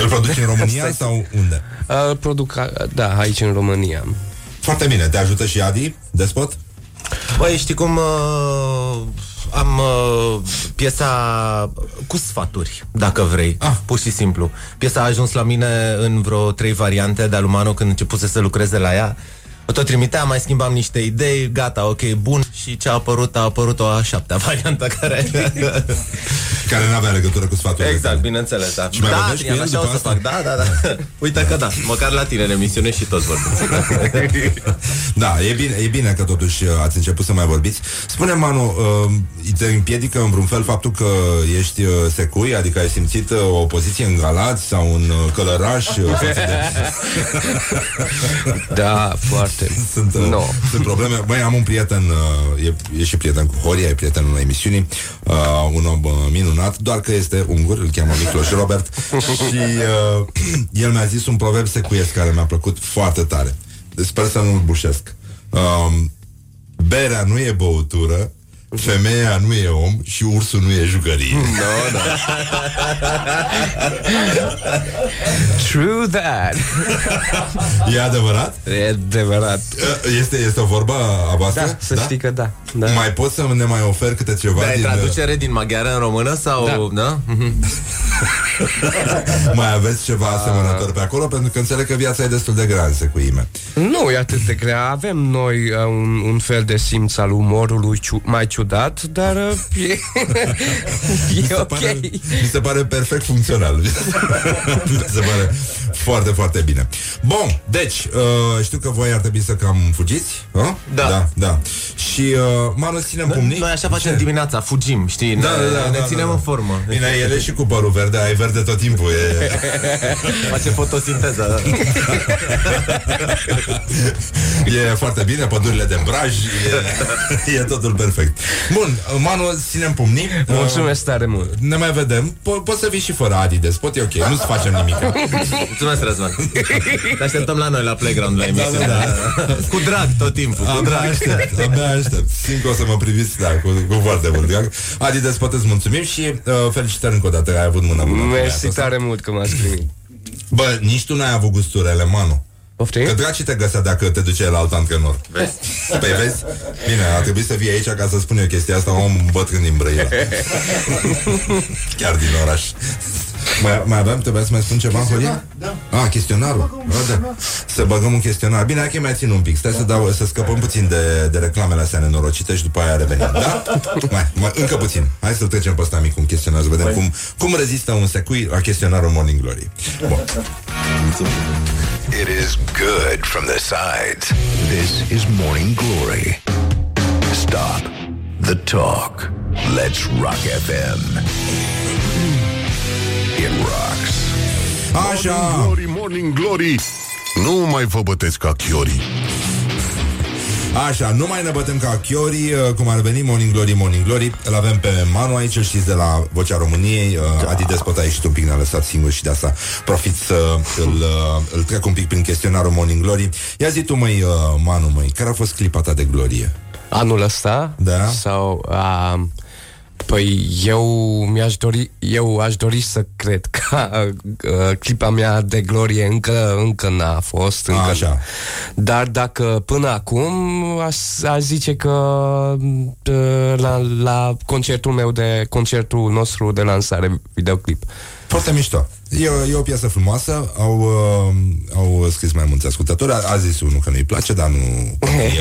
Îl produci în România Asta sau unde? Uh, îl produc, uh, da, aici în România. Foarte bine, te ajută și Adi, despot? Băi, știi cum uh, am uh, piesa cu sfaturi, dacă vrei, ah. pur și simplu. Piesa a ajuns la mine în vreo trei variante de Alumano când începuse să lucreze la ea. O tot trimiteam, mai schimbam niște idei, gata, ok, bun. Și ce a apărut, a apărut o a șaptea variantă care... care nu avea legătură cu sfaturile Exact, tale. bineînțeles, da. Și mai da, vorbești cu Adrian, el așa o după să asta? fac, da, da, da. Uite că da, măcar la tine în emisiune și toți vorbim. Da, e bine, e bine că totuși uh, ați început să mai vorbiți. Spune, Manu, uh, te împiedică în vreun fel faptul că ești uh, secui, adică ai simțit uh, o poziție în Galați sau un uh, călăraș? Uh, față de... Da, foarte. Sunt, uh, No. sunt probleme. Băi, am un prieten, uh, e, e și prieten cu Horia, e prietenul emisiunii, uh, un om uh, minunat, doar că este ungur, îl cheamă Micloș Robert și uh, el mi-a zis un proverb secuiesc care mi-a plăcut foarte tare. Deci Sper să nu-l bușesc. Um, berea nu e băutură, femeia nu e om și ursul nu e jucărie. No, da. True that. E adevărat? E adevărat. Este, este o vorbă a voastră? Da, să știi că da. da. Mai poți să ne mai oferi câte ceva Da, din... uh, traducere din maghiară în română sau... Da? da? Mhm. Mai aveți ceva asemănător pe acolo? Pentru că înțeleg că viața e destul de grea în secuime. Nu e atât de grea. Avem noi uh, un, un fel de simț al umorului ciu- mai ciudat, dar uh, e, e ok. Pare, mi se pare perfect funcțional. mi se pare foarte, foarte bine. Bun, deci, uh, știu că voi ar trebui să cam fugiți. Uh? Da. Da, da. Și, uh, Manu, ținem pumnii. Noi așa facem dimineața, fugim, știi? Da, ne, da, da, ne da, ținem da. în formă. Bine, ele și cu părul verde, ai verde tot timpul. E... Face fotosinteză. da. E foarte bine, pădurile de braj E, e totul perfect Bun, Manu, ținem pumnii Mulțumesc tare mult. Ne mai vedem po- Poți să vii și fără Adidas, pot e ok, nu-ți facem nimic Mulțumesc, Răzvan. Te așteptăm la noi la playground, la emisiune. Da, da, Cu drag tot timpul, cu Abia drag. aștept, abia aștept Simt că o să mă priviți, da, cu, cu foarte mult drag Adidas, poate îți mulțumim și uh, felicitări încă o dată că ai avut mână bună cu Mersi băiatul ăsta. tare mult că m-ați primit. Bă, nici tu n-ai avut gusturele, Manu Poftim? Că dragi te găsea dacă te duceai la alt antrenor Vezi? Păi vezi? Bine, a trebuit să fii aici ca să spun eu chestia asta Om bătrân din Brăila Chiar din oraș mai, mai aveam, trebuia să mai spun ceva, Horia? Da. Ah, chestionarul. Ah, da. Să băgăm un chestionar. Bine, hai că mai țin un pic. Stai să, dau, să scăpăm puțin de, de reclamele astea nenorocite și după aia revenim. Da? Mai, mai, încă puțin. Hai să trecem pe ăsta mic un chestionar, să vedem cum, cum rezistă un secui la chestionarul Morning Glory. Bun. It is good from the sides. This is Morning Glory. Stop the talk. Let's rock FM. It rocks. Așa. Morning Glory, Morning Glory Nu mai vă bătesc ca chiori Așa, nu mai ne bătem ca Chiori, uh, cum ar veni Morning Glory, Morning Glory. Îl avem pe Manu aici, îl știți de la Vocea României. Da. Adi Despot a ieșit un pic, ne-a lăsat singur și de asta profit să îl, uh, îl trec un pic prin chestionarul Morning Glory. Ia zi tu, măi, uh, Manu, măi, care a fost clipa ta de glorie? Anul ăsta? Da. Sau... Uh, Păi eu mi-aș dori, eu aș dori să cred că uh, clipa mea de glorie încă, încă n-a fost. Încă Așa. Dar dacă până acum aș, aș zice că uh, la, la concertul meu de concertul nostru de lansare videoclip. Foarte mișto. E, e o piesă frumoasă, au, uh, au scris mai mulți ascultători, a, a zis unul că nu-i place, dar nu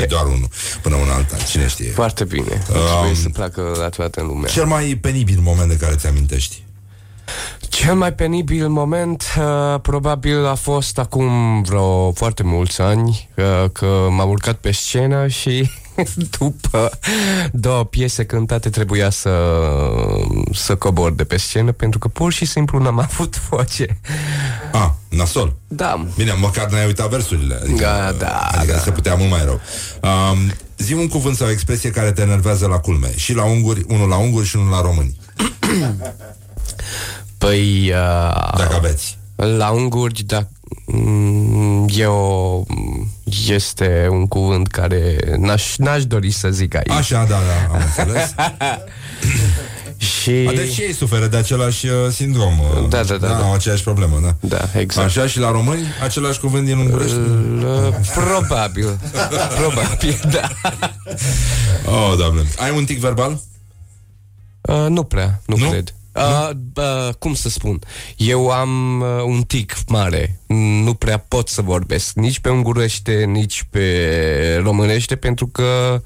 e doar unul, până un alta, cine știe. Foarte bine. Um, Trebuie să placă la toată lumea. Cel mai penibil moment de care ți amintești? Ce Cel mai penibil moment uh, probabil a fost acum vreo foarte mulți ani uh, că m-am urcat pe scenă și după două piese cântate trebuia să, să cobor de pe scenă pentru că pur și simplu n-am avut voce. Ah, nasol. Da. Bine, măcar n-ai uitat versurile. Adică, Da, da, adică da. se putea mult mai rău. Um, zi un cuvânt sau o expresie care te enervează la culme. Și la unguri, unul la unguri și unul la români. Păi... Uh, Dacă aveți. La unguri, da, mm, e o, este un cuvânt care n-aș, n-aș dori să zic aici. Așa, da, da, am înțeles. și... A, deci și ei suferă de același uh, sindrom. uh, Da, da, da, da. Au aceeași problemă, da. Da, exact. Așa și la români, același cuvânt din ungurești? L- Probabil. Probabil, da. Oh, doamne. Ai un tic verbal? Uh, nu prea, nu, Nu? cred. Uh, uh, cum să spun? Eu am uh, un tic mare. Nu prea pot să vorbesc nici pe ungurește, nici pe românește, pentru că,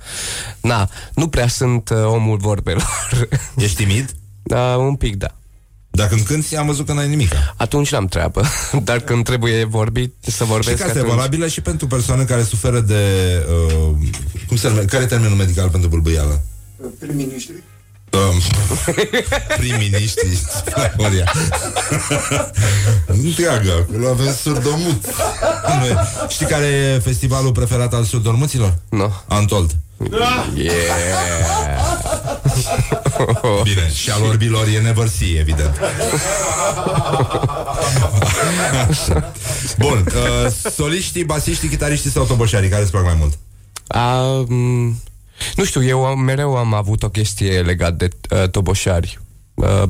na, nu prea sunt uh, omul vorbelor. Ești timid? Uh, un pic, da. Dacă când cânti, am văzut că n-ai nimic. Atunci n-am treabă. Dar când trebuie vorbit, să Și vorbesc că asta e atunci... valabilă și pentru persoane care suferă de... Uh, cum se numește? Care e termenul medical pentru bâlbâială? Prim-ministri? Um, prim-ministri Maria. Întreagă Acolo avem surdomut Noi- Știi care e festivalul preferat al surdomuților? Nu Antold Yeah. Bine, și al orbilor e Never See, evident Așa. Bun, uh, soliștii, basiștii, chitariștii sau toboșarii Care îți plac mai mult? Um, nu știu, eu am, mereu am avut o chestie legat de uh, toboșari. Uh,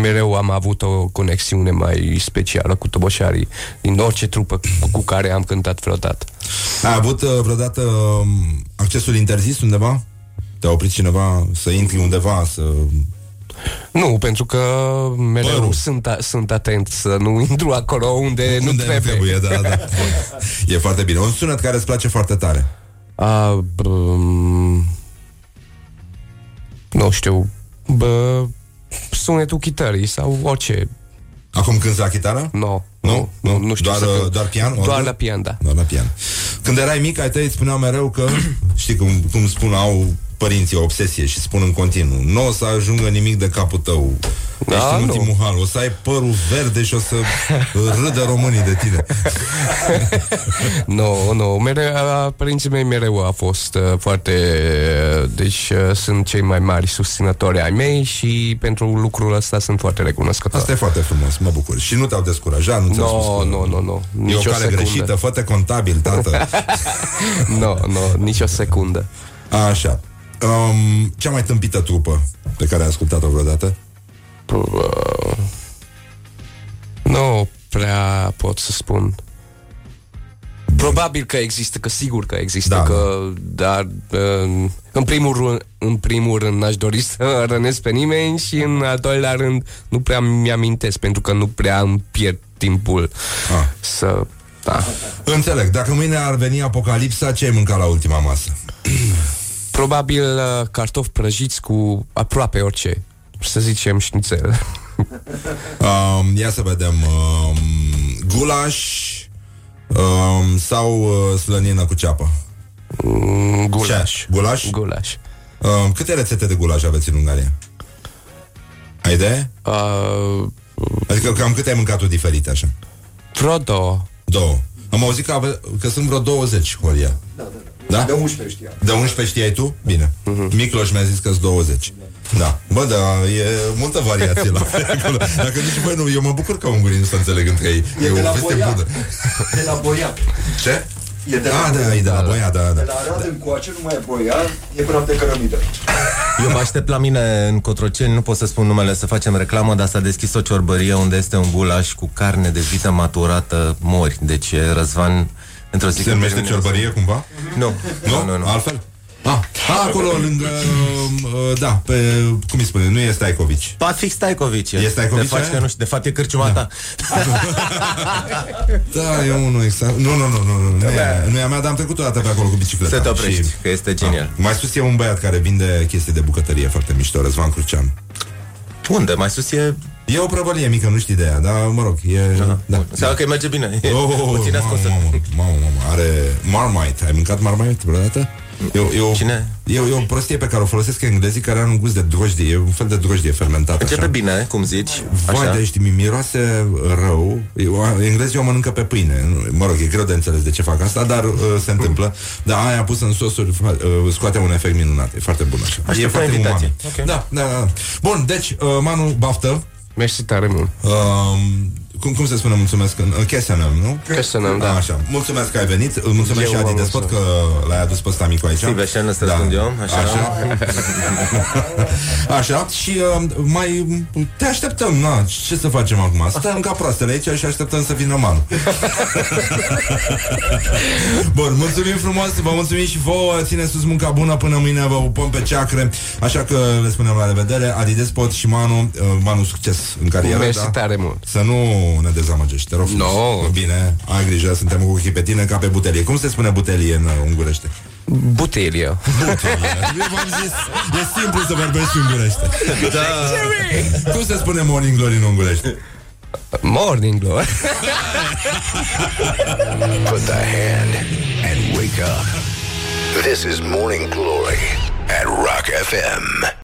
mereu am avut o conexiune mai specială cu toboșarii din orice trupă cu, cu care am cântat vreodată. Ai avut uh, vreodată uh, accesul interzis undeva? Te-a oprit cineva să intri undeva, să... Nu, pentru că mereu Părul. sunt, a, sunt atent să nu intru acolo unde, nu Unde trebuie. trebuie da, da. Bun. E foarte bine. Un sunet care îți place foarte tare. A, um, nu știu, bă, sunetul chitării sau orice. Acum cânti la chitară? Nu, Nu? nu, nu știu doar, să uh, cânt. doar pian? Doar orgă? la pian, da. Doar la pian. Când erai mic, ai tăi îți spuneau mereu că, știi cum, cum spun, au părinții o obsesie și spun în continuu, nu o să ajungă nimic de capul tău. Da, Ești în nu. ultimul hal, o să ai părul verde și o să râdă românii de tine. Nu, nu, mereu, a, părinții mei mereu a fost uh, foarte, uh, deci uh, sunt cei mai mari susținători ai mei și pentru lucrul ăsta sunt foarte recunoscător. Asta e foarte frumos, mă bucur. Și nu te-au descurajat, nu ți-au No, spus că no, no, no. e o Nici o cale secundă. greșită, fă contabil, tată. Nu, nu, nici o secundă. Așa. Um, cea mai tâmpită trupă pe care ai ascultat-o vreodată? Uh, nu prea pot să spun. Probabil că există, că sigur că există, Da, că, dar uh, în primul, rând, în primul rând n-aș dori să rănesc pe nimeni și în al doilea rând nu prea mi-amintesc pentru că nu prea îmi pierd timpul Ah. să... Da. Înțeleg. Dacă mâine ar veni apocalipsa, ce ai mâncat la ultima masă? Probabil uh, cartofi prăjiți cu aproape orice. Să zicem șnițel. Um, ia să vedem. Um, gulaș um, sau uh, slănină cu ceapă? Mm, gulaș. Ce? Gulaș? Gulaș. Um, câte rețete de gulaș aveți în Ungaria? Ai idee? Uh, Adică cam câte ai mâncat tu diferite așa? vreo două. Două. Am auzit că, ave- că sunt vreo 20, Horia. Da? De 11 știam. De 11 știai tu? Bine. Uh-huh. Micloș mi-a zis că sunt 20. Da. Bă, da, e multă variație la acolo. Dacă nici voi nu, eu mă bucur că ungurii nu se înțeleg între ei. E, E de o la veste Boia. bună. De la Boia. Ce? E de Ah, da, e de la Boia, da, da. De la Arad încoace nu mai e Boia, e până pe cărămidă. Eu mă aștept la mine în Cotroceni, nu pot să spun numele să facem reclamă, dar s-a deschis o ciorbărie unde este un gulaș cu carne de vită maturată mori. Deci e Răzvan într-o zi Se când numește pe mine o să- ciorbărie cumva? Nu, Nu? nu, nu, nu. Altfel? Ah, ah, acolo lângă, uh, da, pe, cum îi spune, nu e Stajkovici. Pa, fix Stajkovici. E Stajkovici, Te faci aia? că nu știu, de fapt e cârciuma ta. Da, e unul exact. Nu, nu, nu, nu, nu, nu, e, nu e a mea, dar am trecut o dată pe acolo cu bicicleta. Să te oprești, Și- că este genial. Ah, mai sus e un băiat care vinde chestii de bucătărie foarte mișto, Răzvan Crucean. Unde? Mai sus e E o prăvălie mică, nu știi de ea, dar mă rog, e... Da, da. Înseamnă că merge bine. E Oh, puțin mamă, ascunsă. mamă, mamă, mamă, are Marmite. Ai mâncat Marmite vreodată? E, o- e, o, Cine? E, o- e o prostie pe care o folosesc englezii care are un gust de drojdie, e un fel de drojdie fermentată. Începe așa. bine, cum zici. Vai, Așa. de știi, mi- miroase rău. Eu, englezii o mănâncă pe pâine. Nu- Mă rog, e greu de înțeles de ce fac asta, dar uh, se întâmplă. Dar aia pus în sosuri fa- uh, scoate un efect minunat. E foarte bun așa. Aștept e o foarte invitație. uman. Ok. Da, da, da. Bun, deci, uh, Manu, baftă. Mersi tare mult. Uh, cum, cum se spune mulțumesc? în- Uh, Chesenăm, nu? Chesenăm, da. Așa. Mulțumesc că ai venit. Îl Mulțumesc Eu și Adi vă Despot că l-ai adus pe ăsta micu aici. Steve Eșen, ăsta răspund eu, așa. Așa. așa. Și uh, mai te așteptăm, na. Ce să facem acum? Stăm ca proastele aici și așteptăm să vină Manu. Bun, mulțumim frumos, vă mulțumim și vouă, ține sus munca bună până mâine, vă upăm pe ceacre, așa că le spunem la revedere, Adi Despot și Manu, uh, Manu succes în carieră, Mersi da? tare mult. Să nu ne dezamăgești, te rog frumos. No. Bine, ai grijă, suntem cu ochii pe tine ca pe butelie. Cum se spune butelie în uh, ungurește? Butelia. Eu v-am zis, e simplu să vorbești ungurește. Da. Cum se spune morning glory în ungurește? Morning glory. Put the hand and wake up. This is Morning Glory at Rock FM.